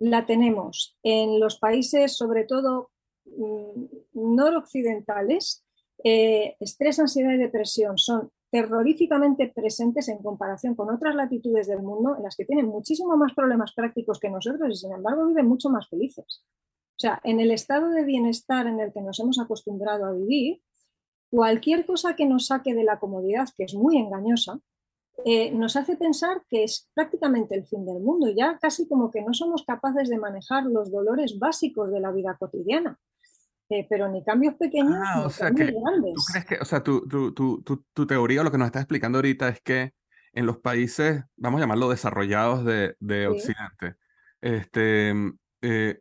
Speaker 1: la tenemos en los países, sobre todo mm, noroccidentales, eh, estrés, ansiedad y depresión son terroríficamente presentes en comparación con otras latitudes del mundo en las que tienen muchísimo más problemas prácticos que nosotros y sin embargo viven mucho más felices. O sea, en el estado de bienestar en el que nos hemos acostumbrado a vivir, cualquier cosa que nos saque de la comodidad, que es muy engañosa, eh, nos hace pensar que es prácticamente el fin del mundo, ya casi como que no somos capaces de manejar los dolores básicos de la vida cotidiana. Eh, pero ni cambios pequeños ah,
Speaker 2: o sea que,
Speaker 1: grandes.
Speaker 2: ¿Tú crees que, o sea, tu, tu, tu, tu, teoría, lo que nos estás explicando ahorita es que en los países, vamos a llamarlo desarrollados de, de Occidente, este, eh,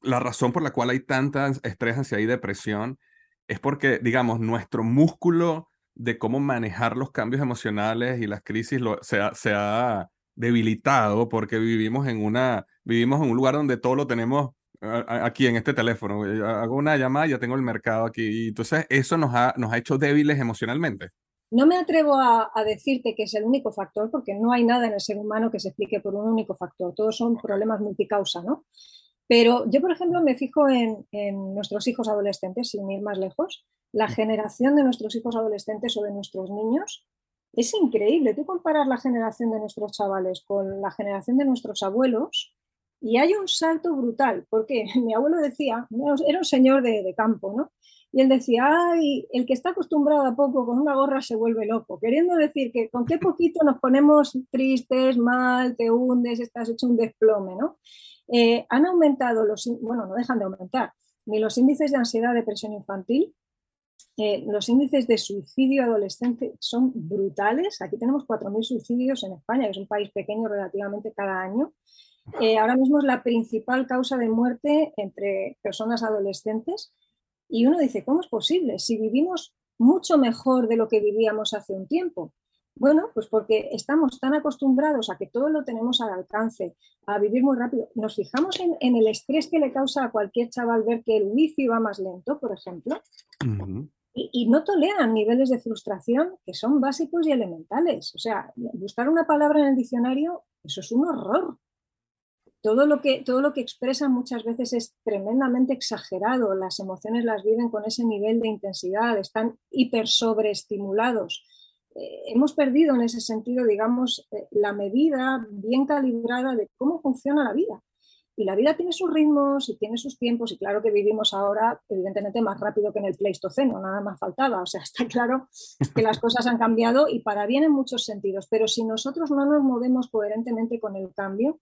Speaker 2: la razón por la cual hay tanta estrés, ansiedad y depresión es porque, digamos, nuestro músculo de cómo manejar los cambios emocionales y las crisis lo, se, ha, se ha debilitado porque vivimos en una vivimos en un lugar donde todo lo tenemos aquí en este teléfono. Hago una llamada, ya tengo el mercado aquí. Y entonces eso nos ha, nos ha hecho débiles emocionalmente.
Speaker 1: No me atrevo a, decirte que es el único factor, porque no hay nada en el ser humano que se explique por un único factor. Todos son problemas multicausa, ¿no? Pero yo, por ejemplo, me fijo en, en nuestros hijos adolescentes, sin ir más lejos. La generación de nuestros hijos adolescentes o de nuestros niños es increíble. Tú comparas la generación de nuestros chavales con la generación de nuestros abuelos y hay un salto brutal, porque [LAUGHS] mi abuelo decía, era un señor de, campo, ¿no? Y él decía, ay, el que está acostumbrado a poco con una gorra se vuelve loco, queriendo decir que con qué poquito nos ponemos tristes, mal, te hundes, estás hecho un desplome, ¿no? Eh, han aumentado los, bueno, no dejan de aumentar, ni los índices de ansiedad, depresión infantil, eh, los índices de suicidio adolescente son brutales. Aquí tenemos 4.000 suicidios en España, que es un país pequeño relativamente cada año. Eh, ahora mismo es la principal causa de muerte entre personas adolescentes. Y uno dice, ¿cómo es posible? Si vivimos mucho mejor de lo que vivíamos hace un tiempo. Bueno, pues porque estamos tan acostumbrados a que todo lo tenemos al alcance, a vivir muy rápido. Nos fijamos en, el estrés que le causa a cualquier chaval ver que el wifi va más lento, por ejemplo, y, y, no toleran niveles de frustración que son básicos y elementales. O sea, buscar una palabra en el diccionario, eso es un horror todo lo, que, todo lo que expresan muchas veces es tremendamente exagerado, las emociones las viven con ese nivel de intensidad, están hiper sobreestimulados. Eh, hemos perdido en ese sentido, digamos, eh, la medida bien calibrada de cómo funciona la vida. Y la vida tiene sus ritmos y tiene sus tiempos, y claro que vivimos ahora, evidentemente, más rápido que en el Pleistoceno, nada más faltaba. O sea, [LAUGHS] está claro que las cosas han cambiado y para bien en muchos sentidos, pero si nosotros no nos movemos coherentemente con el cambio,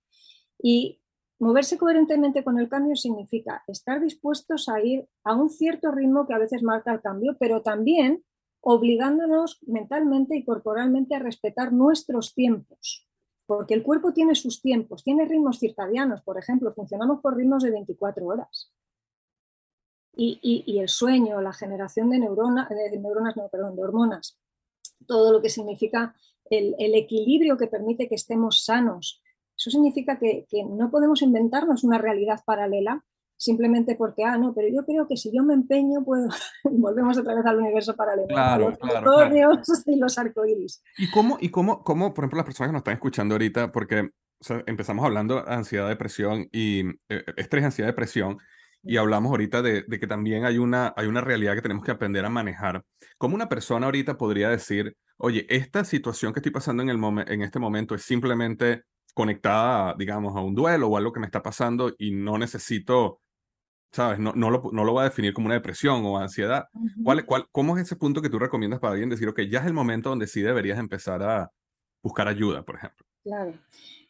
Speaker 1: y moverse coherentemente con el cambio significa estar dispuestos a ir a un cierto ritmo que a veces marca el cambio, pero también obligándonos mentalmente y corporalmente a respetar nuestros tiempos, porque el cuerpo tiene sus tiempos, tiene ritmos circadianos, por ejemplo, funcionamos por ritmos de 24 horas. Y, el sueño, la generación de, neuronas, de neuronas, no, perdón, de hormonas, todo lo que significa el equilibrio que permite que estemos sanos, eso significa que, no podemos inventarnos una realidad paralela simplemente porque, ah, no, pero yo creo que si yo me empeño, puedo. [LAUGHS] Volvemos otra vez al universo paralelo.
Speaker 2: Claro,
Speaker 1: los [LAUGHS] y los arcoíris.
Speaker 2: ¿Y cómo, y cómo, cómo, por ejemplo, las personas que nos están escuchando ahorita, porque empezamos hablando de ansiedad, depresión y eh, estrés, ansiedad, depresión, y hablamos ahorita de, que también hay una, hay una realidad que tenemos que aprender a manejar. ¿Cómo una persona ahorita podría decir, oye, esta situación que estoy pasando en, el en este momento es simplemente conectada, digamos, a un duelo o algo que me está pasando y no necesito, ¿sabes? No, no, lo, no lo voy a definir como una depresión o ansiedad. ¿Cuál, cuál, ¿Cómo es ese punto que tú recomiendas para alguien decir, que ya es el momento donde sí deberías empezar a buscar ayuda, por ejemplo?
Speaker 1: Claro.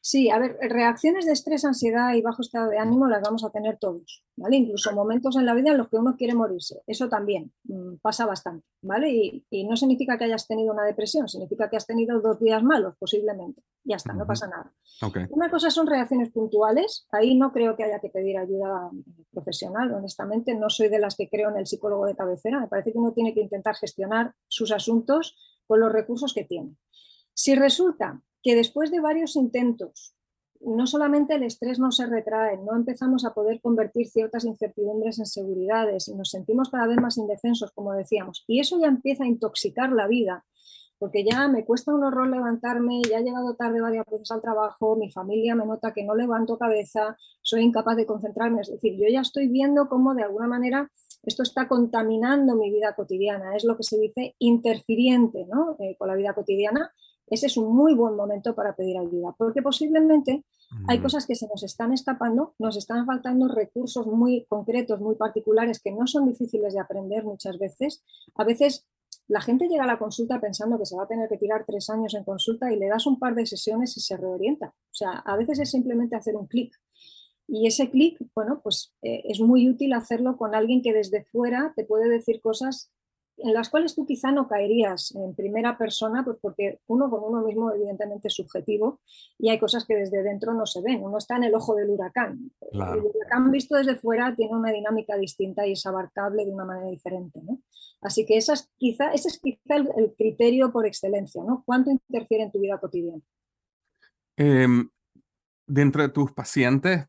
Speaker 1: Sí, a ver, reacciones de estrés, ansiedad y bajo estado de ánimo las vamos a tener todos, ¿vale? Incluso momentos en la vida en los que uno quiere morirse. Eso también mm, pasa bastante, ¿vale? Y, no significa que hayas tenido una depresión, significa que has tenido dos días malos, posiblemente. Ya está, no pasa nada. Una cosa son reacciones puntuales, ahí no creo que haya que pedir ayuda profesional, honestamente. No soy de las que creo en el psicólogo de cabecera. Me parece que uno tiene que intentar gestionar sus asuntos con los recursos que tiene. Si resulta que después de varios intentos, no solamente el estrés no se retrae, no empezamos a poder convertir ciertas incertidumbres en seguridades y nos sentimos cada vez más indefensos, como decíamos, y eso ya empieza a intoxicar la vida, porque ya me cuesta un horror levantarme, ya he llegado tarde varias veces al trabajo, mi familia me nota que no levanto cabeza, soy incapaz de concentrarme, es decir, yo ya estoy viendo cómo de alguna manera esto está contaminando mi vida cotidiana, es lo que se dice interfiriente ¿no? Eh, con la vida cotidiana ese es un muy buen momento para pedir ayuda, porque posiblemente hay mm. cosas que se nos están escapando, nos están faltando recursos muy concretos, muy particulares, que no son difíciles de aprender muchas veces. A veces la gente llega a la consulta pensando que se va a tener que tirar tres años en consulta y le das un par de sesiones y se reorienta. O sea, a veces es simplemente hacer un clic. Y ese clic, bueno, pues eh, es muy útil hacerlo con alguien que desde fuera te puede decir cosas en las cuales tú quizá no caerías en primera persona, pues porque uno con uno mismo evidentemente es subjetivo y hay cosas que desde dentro no se ven, uno está en el ojo del huracán. El huracán visto desde fuera tiene una dinámica distinta y es abarcable de una manera diferente. Así que esa quizá, ese es quizá el, criterio por excelencia, ¿no? ¿Cuánto interfiere en tu vida cotidiana?
Speaker 2: Em, dentro de tus pacientes,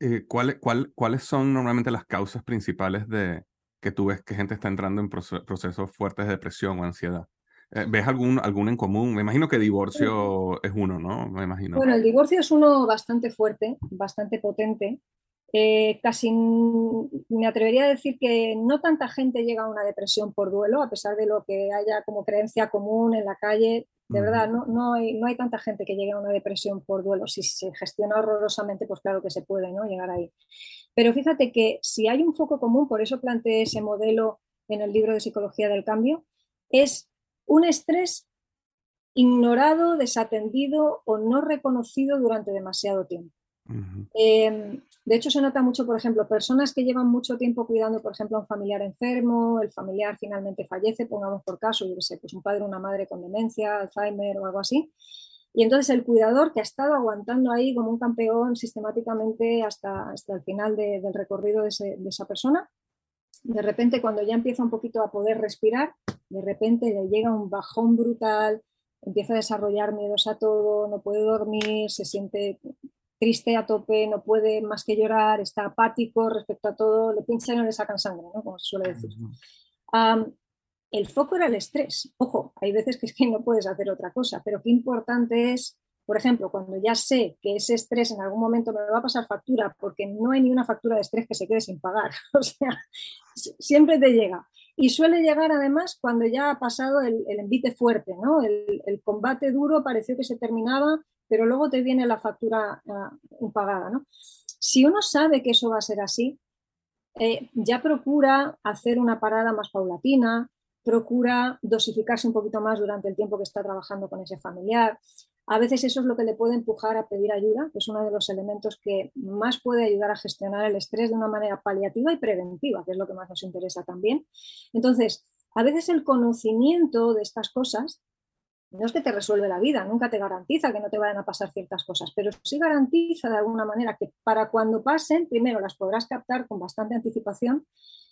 Speaker 2: eh, ¿cuáles son normalmente las causas principales de que tú ves que gente está entrando en procesos fuertes de depresión o ansiedad? Eh, ¿Ves algún, algún en común? Me imagino que divorcio es uno, ¿no? Me imagino.
Speaker 1: Bueno, el divorcio es uno bastante fuerte, bastante potente. Eh, casi me atrevería a decir que no tanta gente llega a una depresión por duelo, a pesar de lo que haya como creencia común en la calle. De verdad, no, no, hay, no hay tanta gente que llegue a una depresión por duelo. Si se gestiona horrorosamente, pues claro que se puede ¿no? llegar ahí. Pero fíjate que si hay un foco común, por eso planteé ese modelo en el libro de Psicología del Cambio, es un estrés ignorado, desatendido o no reconocido durante demasiado tiempo. Em, de hecho, se nota mucho, por ejemplo, personas que llevan mucho tiempo cuidando, por ejemplo, a un familiar enfermo, el familiar finalmente fallece, pongamos por caso, yo sé, pues un padre o una madre con demencia, Alzheimer o algo así. Y entonces el cuidador que ha estado aguantando ahí como un campeón sistemáticamente hasta, hasta el final del recorrido de, de esa persona, de repente cuando ya empieza un poquito a poder respirar, de repente le llega un bajón brutal, empieza a desarrollar miedos a todo, no puede dormir, se siente triste a tope, no puede más que llorar, está apático respecto a todo, le pinchan y no le sacan sangre, ¿no? como se suele decir. el foco era el estrés. Ojo, hay veces que es que no puedes hacer otra cosa, pero qué importante es, por ejemplo, cuando ya sé que ese estrés en algún momento me va a pasar factura, porque no hay ni una factura de estrés que se quede sin pagar. [LAUGHS] O sea, siempre te llega. Y suele llegar además cuando ya ha pasado el, envite fuerte, ¿no? El, el, combate duro pareció que se terminaba pero luego te viene la factura uh, impagada. ¿no? Si uno sabe que eso va a ser así, eh, ya procura hacer una parada más paulatina, procura dosificarse un poquito más durante el tiempo que está trabajando con ese familiar. A veces eso es lo que le puede empujar a pedir ayuda, que es uno de los elementos que más puede ayudar a gestionar el estrés de una manera paliativa y preventiva, que es lo que más nos interesa también. Entonces, a veces el conocimiento de estas cosas no es que te resuelve la vida, nunca te garantiza que no te vayan a pasar ciertas cosas, pero sí garantiza de alguna manera que para cuando pasen, primero las podrás captar con bastante anticipación,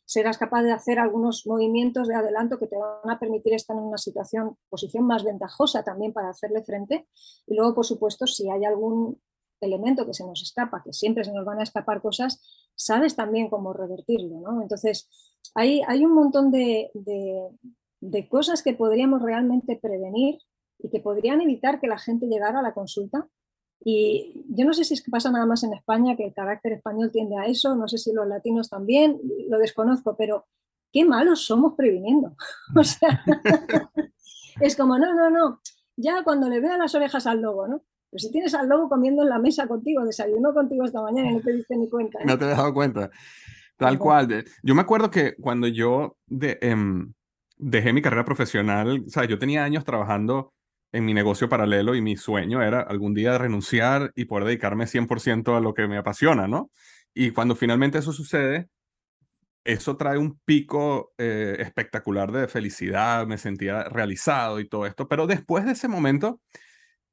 Speaker 1: serás capaz de hacer algunos movimientos de adelanto que te van a permitir estar en una situación, posición más ventajosa también para hacerle frente. Y luego, por supuesto, si hay algún elemento que se nos escapa, que siempre se nos van a escapar cosas, sabes también cómo revertirlo. ¿no? Entonces, hay, hay un montón de, de cosas que podríamos realmente prevenir y que podrían evitar que la gente llegara a la consulta. Y yo no sé si es que pasa nada más en España, que el carácter español tiende a eso, no sé si los latinos también, lo desconozco, pero qué malos somos previniendo. [LAUGHS] o sea, [LAUGHS] es como, no, no, no, ya cuando le veo las orejas al lobo, ¿no? Pero si tienes al lobo comiendo en la mesa contigo, desayunó contigo esta mañana y no te diste ni cuenta.
Speaker 2: No, te he dado cuenta. Tal cual. Yo me acuerdo que cuando yo de, em, dejé mi carrera profesional, o sea, yo tenía años trabajando en mi negocio paralelo y mi sueño era algún día renunciar y poder dedicarme 100% a lo que me apasiona, ¿no? Y cuando finalmente eso sucede, eso trae un pico eh, espectacular de felicidad, me sentía realizado y todo esto, pero después de ese momento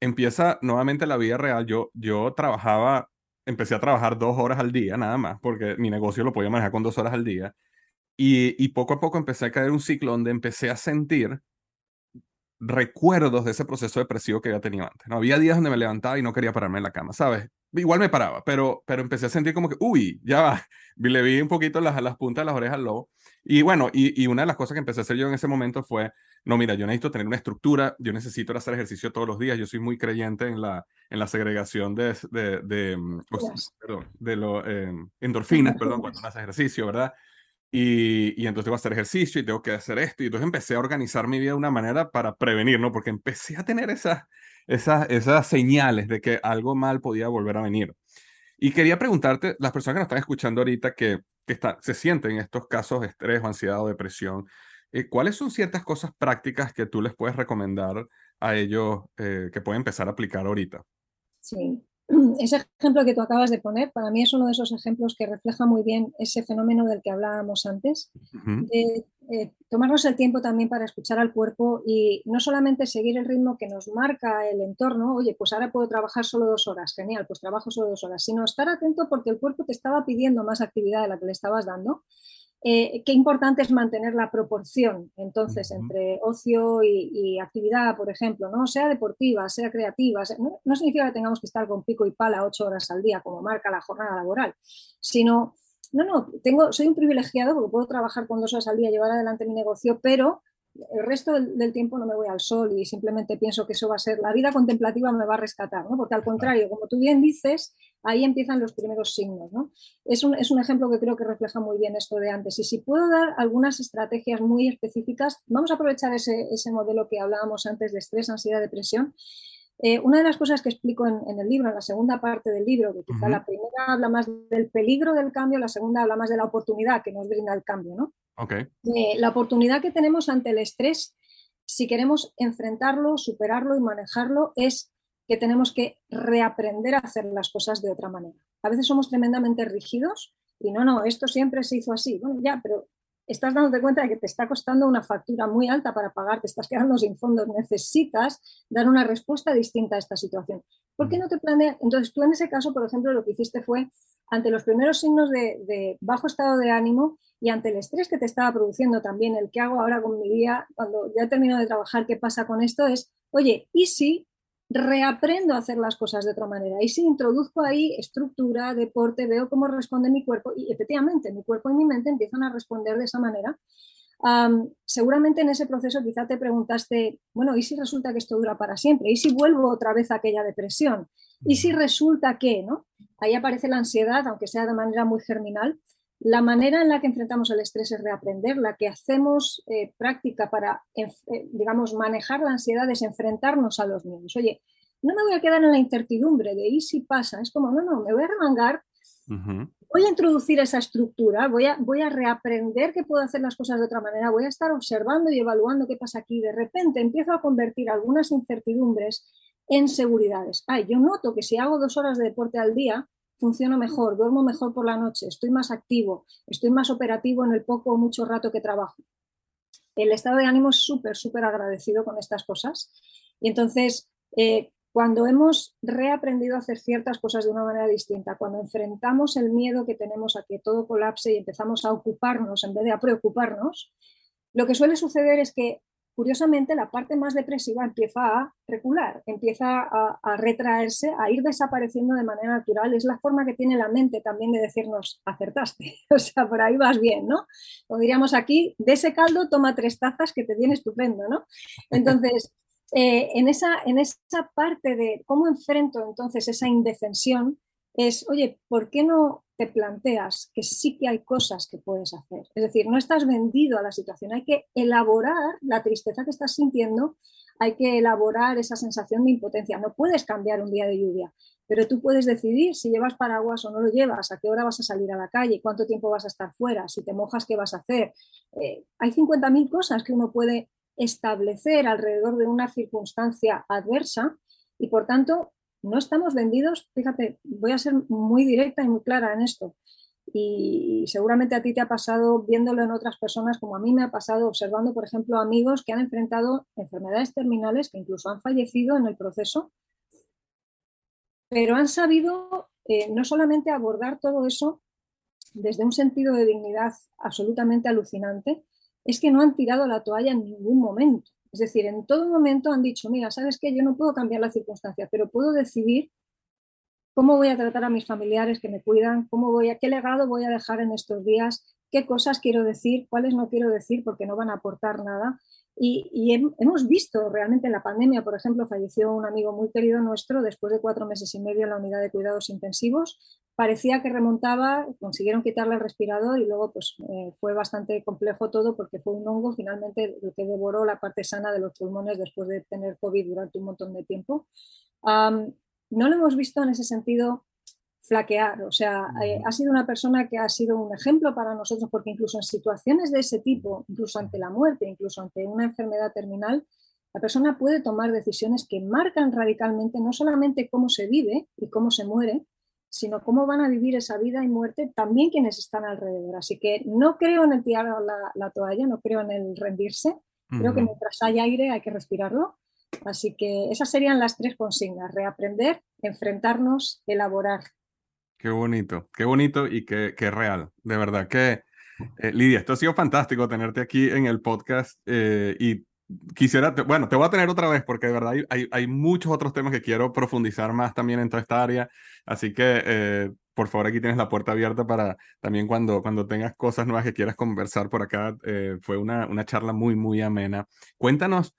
Speaker 2: empieza nuevamente la vida real. Yo, yo trabajaba, empecé a trabajar dos horas al día nada más, porque mi negocio lo podía manejar con dos horas al día. Y, y poco a poco empecé a caer un ciclo donde empecé a sentir recuerdos de ese proceso depresivo que había tenido antes. ¿no? Había días donde me levantaba y no quería pararme en la cama, ¿sabes? Igual me paraba, pero, pero empecé a sentir como que, uy, ya va. [LAUGHS] Le vi un poquito las, las puntas de las orejas al lobo. Y bueno, y, y, una de las cosas que empecé a hacer yo en ese momento fue, no, mira, yo necesito tener una estructura, yo necesito hacer ejercicio todos los días, yo soy muy creyente en la, en la segregación de, de, de, mm, perdón, de lo, eh, endorfinas, perdón, cuando uno hace ejercicio, ¿verdad? Y, y, entonces tengo que hacer ejercicio y tengo que hacer esto. Y entonces empecé a organizar mi vida de una manera para prevenir, ¿no? Porque empecé a tener esas, esas, esas señales de que algo mal podía volver a venir. Y quería preguntarte, las personas que nos están escuchando ahorita que, que está, se sienten en estos casos de estrés ansiedad o depresión, eh, ¿cuáles son ciertas cosas prácticas que tú les puedes recomendar a ellos eh, que pueden empezar a aplicar ahorita?
Speaker 1: Sí, [CLEARS THROAT] ese ejemplo que tú acabas de poner, para mí es uno de esos ejemplos que refleja muy bien ese fenómeno del que hablábamos antes, de eh, tomarnos el tiempo también para escuchar al cuerpo y no solamente seguir el ritmo que nos marca el entorno, oye, pues ahora puedo trabajar solo dos horas, genial, pues trabajo solo dos horas, sino estar atento porque el cuerpo te estaba pidiendo más actividad de la que le estabas dando eh, qué importante es mantener la proporción, entonces, entre ocio y, actividad, por ejemplo, ¿no? sea deportiva, sea creativa. no, significa que tengamos que estar con pico y pala ocho horas al día, como marca la jornada laboral, sino, no, no, tengo, soy un privilegiado porque puedo trabajar con dos horas al día, llevar adelante mi negocio, pero el resto del, tiempo no me voy al sol y simplemente pienso que eso va a ser, la vida contemplativa me va a rescatar, ¿no? porque al contrario, como tú bien dices, ahí empiezan los primeros signos. ¿no? Es, un, es un ejemplo que creo que refleja muy bien esto de antes. Y si puedo dar algunas estrategias muy específicas, vamos a aprovechar ese, ese modelo que hablábamos antes de estrés, ansiedad, depresión. Eh, una de las cosas que explico en, el libro, en la segunda parte del libro, que quizá la primera habla más del peligro del cambio, la segunda habla más de la oportunidad que nos brinda el cambio, ¿no? Eh, la oportunidad que tenemos ante el estrés, si queremos enfrentarlo, superarlo y manejarlo, es que tenemos que reaprender a hacer las cosas de otra manera. A veces somos tremendamente rígidos y no, no, esto siempre se hizo así. Bueno, ya, pero estás dándote cuenta de que te está costando una factura muy alta para pagar, te estás quedando sin fondos, necesitas dar una respuesta distinta a esta situación. ¿Por qué no te planeas? Entonces, tú en ese caso, por ejemplo, lo que hiciste fue, ante los primeros signos de, de bajo estado de ánimo, y ante el estrés que te estaba produciendo también, el que hago ahora con mi día, cuando ya termino de trabajar, ¿qué pasa con esto? Es, oye, ¿y si reaprendo a hacer las cosas de otra manera? ¿Y si introduzco ahí estructura, deporte, veo cómo responde mi cuerpo? Y efectivamente, mi cuerpo y mi mente empiezan a responder de esa manera. seguramente en ese proceso quizá te preguntaste, bueno, ¿y si resulta que esto dura para siempre? ¿Y si vuelvo otra vez a aquella depresión? ¿Y si resulta que, ¿no? Ahí aparece la ansiedad, aunque sea de manera muy germinal, la manera en la que enfrentamos el estrés es reaprender, la que hacemos eh, práctica para, eh, digamos, manejar la ansiedad es enfrentarnos a los miedos. Oye, no me voy a quedar en la incertidumbre de ¿y si pasa? Es como, no, no, me voy a remangar, voy a introducir esa estructura, voy a, voy a reaprender que puedo hacer las cosas de otra manera, voy a estar observando y evaluando qué pasa aquí. De repente empiezo a convertir algunas incertidumbres en seguridades. Ay, yo noto que si hago dos horas de deporte al día, funciono mejor, duermo mejor por la noche, estoy más activo, estoy más operativo en el poco o mucho rato que trabajo. El estado de ánimo es súper, súper agradecido con estas cosas. Y entonces, eh, cuando hemos reaprendido a hacer ciertas cosas de una manera distinta, cuando enfrentamos el miedo que tenemos a que todo colapse y empezamos a ocuparnos en vez de a preocuparnos, lo que suele suceder es que curiosamente la parte más depresiva empieza a recular, empieza a, retraerse, a ir desapareciendo de manera natural. Es la forma que tiene la mente también de decirnos, acertaste, [LAUGHS] o sea, por ahí vas bien, ¿no? O diríamos aquí, de ese caldo toma tres tazas que te viene estupendo, ¿no? Entonces, eh, en, esa, en esa parte de cómo enfrento entonces esa indefensión, es, oye, ¿por qué no te planteas que sí que hay cosas que puedes hacer? Es decir, no estás vendido a la situación, hay que elaborar la tristeza que estás sintiendo, hay que elaborar esa sensación de impotencia. No puedes cambiar un día de lluvia, pero tú puedes decidir si llevas paraguas o no lo llevas, a qué hora vas a salir a la calle, cuánto tiempo vas a estar fuera, si te mojas, qué vas a hacer. Eh, hay 50.000 cosas que uno puede establecer alrededor de una circunstancia adversa y por tanto no estamos vendidos, fíjate, voy a ser muy directa y muy clara en esto. Y seguramente a ti te ha pasado viéndolo en otras personas, como a mí me ha pasado observando, por ejemplo, amigos que han enfrentado enfermedades terminales, que incluso han fallecido en el proceso, pero han sabido eh, no solamente abordar todo eso desde un sentido de dignidad absolutamente alucinante, es que no han tirado la toalla en ningún momento. Es decir, en todo momento han dicho, mira, sabes que yo no puedo cambiar las circunstancias, pero puedo decidir cómo voy a tratar a mis familiares que me cuidan, cómo voy a, qué legado voy a dejar en estos días, qué cosas quiero decir, cuáles no quiero decir porque no van a aportar nada. Y, hemos visto realmente en la pandemia, por ejemplo, falleció un amigo muy querido nuestro después de cuatro meses y medio en la unidad de cuidados intensivos. Parecía que remontaba, consiguieron quitarle el respirador y luego pues, eh, fue bastante complejo todo porque fue un hongo finalmente lo que devoró la parte sana de los pulmones después de tener COVID durante un montón de tiempo. no lo hemos visto en ese sentido flaquear. O sea, eh, ha sido una persona que ha sido un ejemplo para nosotros porque incluso en situaciones de ese tipo, incluso ante la muerte, incluso ante una enfermedad terminal, la persona puede tomar decisiones que marcan radicalmente no solamente cómo se vive y cómo se muere, sino cómo van a vivir esa vida y muerte también quienes están alrededor. Así que no creo en el tirar la, toalla, no creo en el rendirse. Creo que mientras hay aire hay que respirarlo. Así que esas serían las tres consignas, reaprender, enfrentarnos, elaborar.
Speaker 2: Qué bonito, qué bonito y qué, qué real. De verdad que Eh, Lidia, esto ha sido fantástico tenerte aquí en el podcast eh, y quisiera, bueno, te voy a tener otra vez porque de verdad hay, hay, muchos otros temas que quiero profundizar más también en toda esta área, así que eh, por favor aquí tienes la puerta abierta para también cuando, cuando tengas cosas nuevas que quieras conversar por acá, fue una, una charla muy, muy amena. Cuéntanos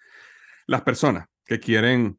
Speaker 2: las personas que quieren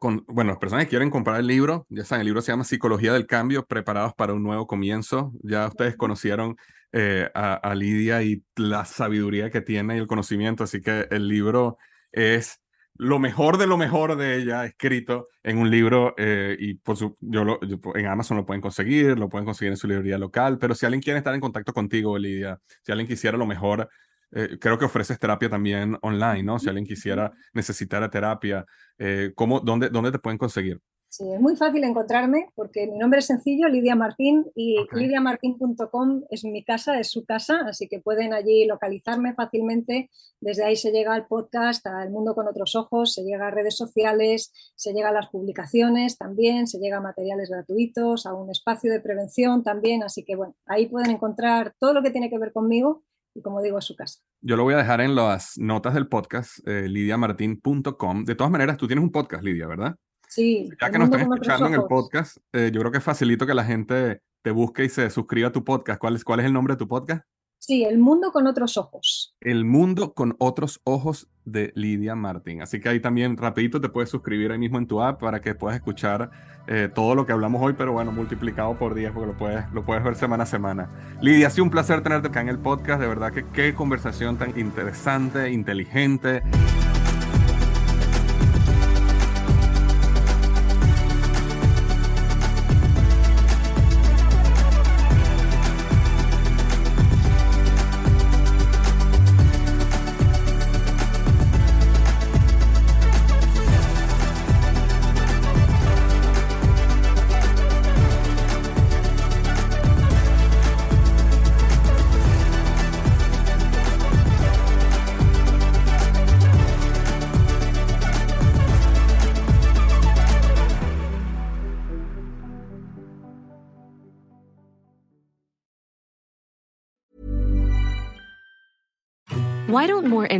Speaker 2: bueno, las personas que quieren comprar el libro, ya saben, el libro se llama Psicología del Cambio, preparados para un nuevo comienzo. Ya ustedes conocieron eh, a, Lidia y la sabiduría que tiene y el conocimiento, así que el libro es lo mejor de lo mejor de ella escrito en un libro eh, y por su, yo, lo, en Amazon lo pueden conseguir, lo pueden conseguir en su librería local, pero si alguien quiere estar en contacto contigo, Lidia, si alguien quisiera lo mejor eh, creo que ofreces terapia también online, ¿no? Si alguien quisiera necesitar terapia, eh, ¿cómo, dónde, ¿dónde te pueden conseguir?
Speaker 1: Sí, es muy fácil encontrarme porque mi nombre es sencillo, Lidia Martín, y lidiamartin.com es mi casa, es su casa, así que pueden allí localizarme fácilmente. Desde ahí se llega al podcast, al mundo con otros ojos, se llega a redes sociales, se llega a las publicaciones también, se llega a materiales gratuitos, a un espacio de prevención también. Así que bueno, ahí pueden encontrar todo lo que tiene que ver conmigo y como digo, a su casa.
Speaker 2: Yo lo voy a dejar en las notas del podcast, eh, lidiamartin.com. De todas maneras, tú tienes un podcast, Lidia, ¿verdad?
Speaker 1: Sí.
Speaker 2: Ya que nos están escuchando en el podcast, eh, yo creo que facilito que la gente te busque y se suscriba a tu podcast. ¿Cuál es, ¿Cuál es el nombre de tu podcast?
Speaker 1: Sí, El Mundo con otros ojos.
Speaker 2: El Mundo con otros ojos de Lidia Martín. Así que ahí también rapidito te puedes suscribir ahí mismo en tu app para que puedas escuchar eh, todo lo que hablamos hoy, pero bueno, multiplicado por días porque lo puedes, lo puedes ver semana a semana. Lidia, ha sido un placer tenerte acá en el podcast. De verdad que qué conversación tan interesante, inteligente.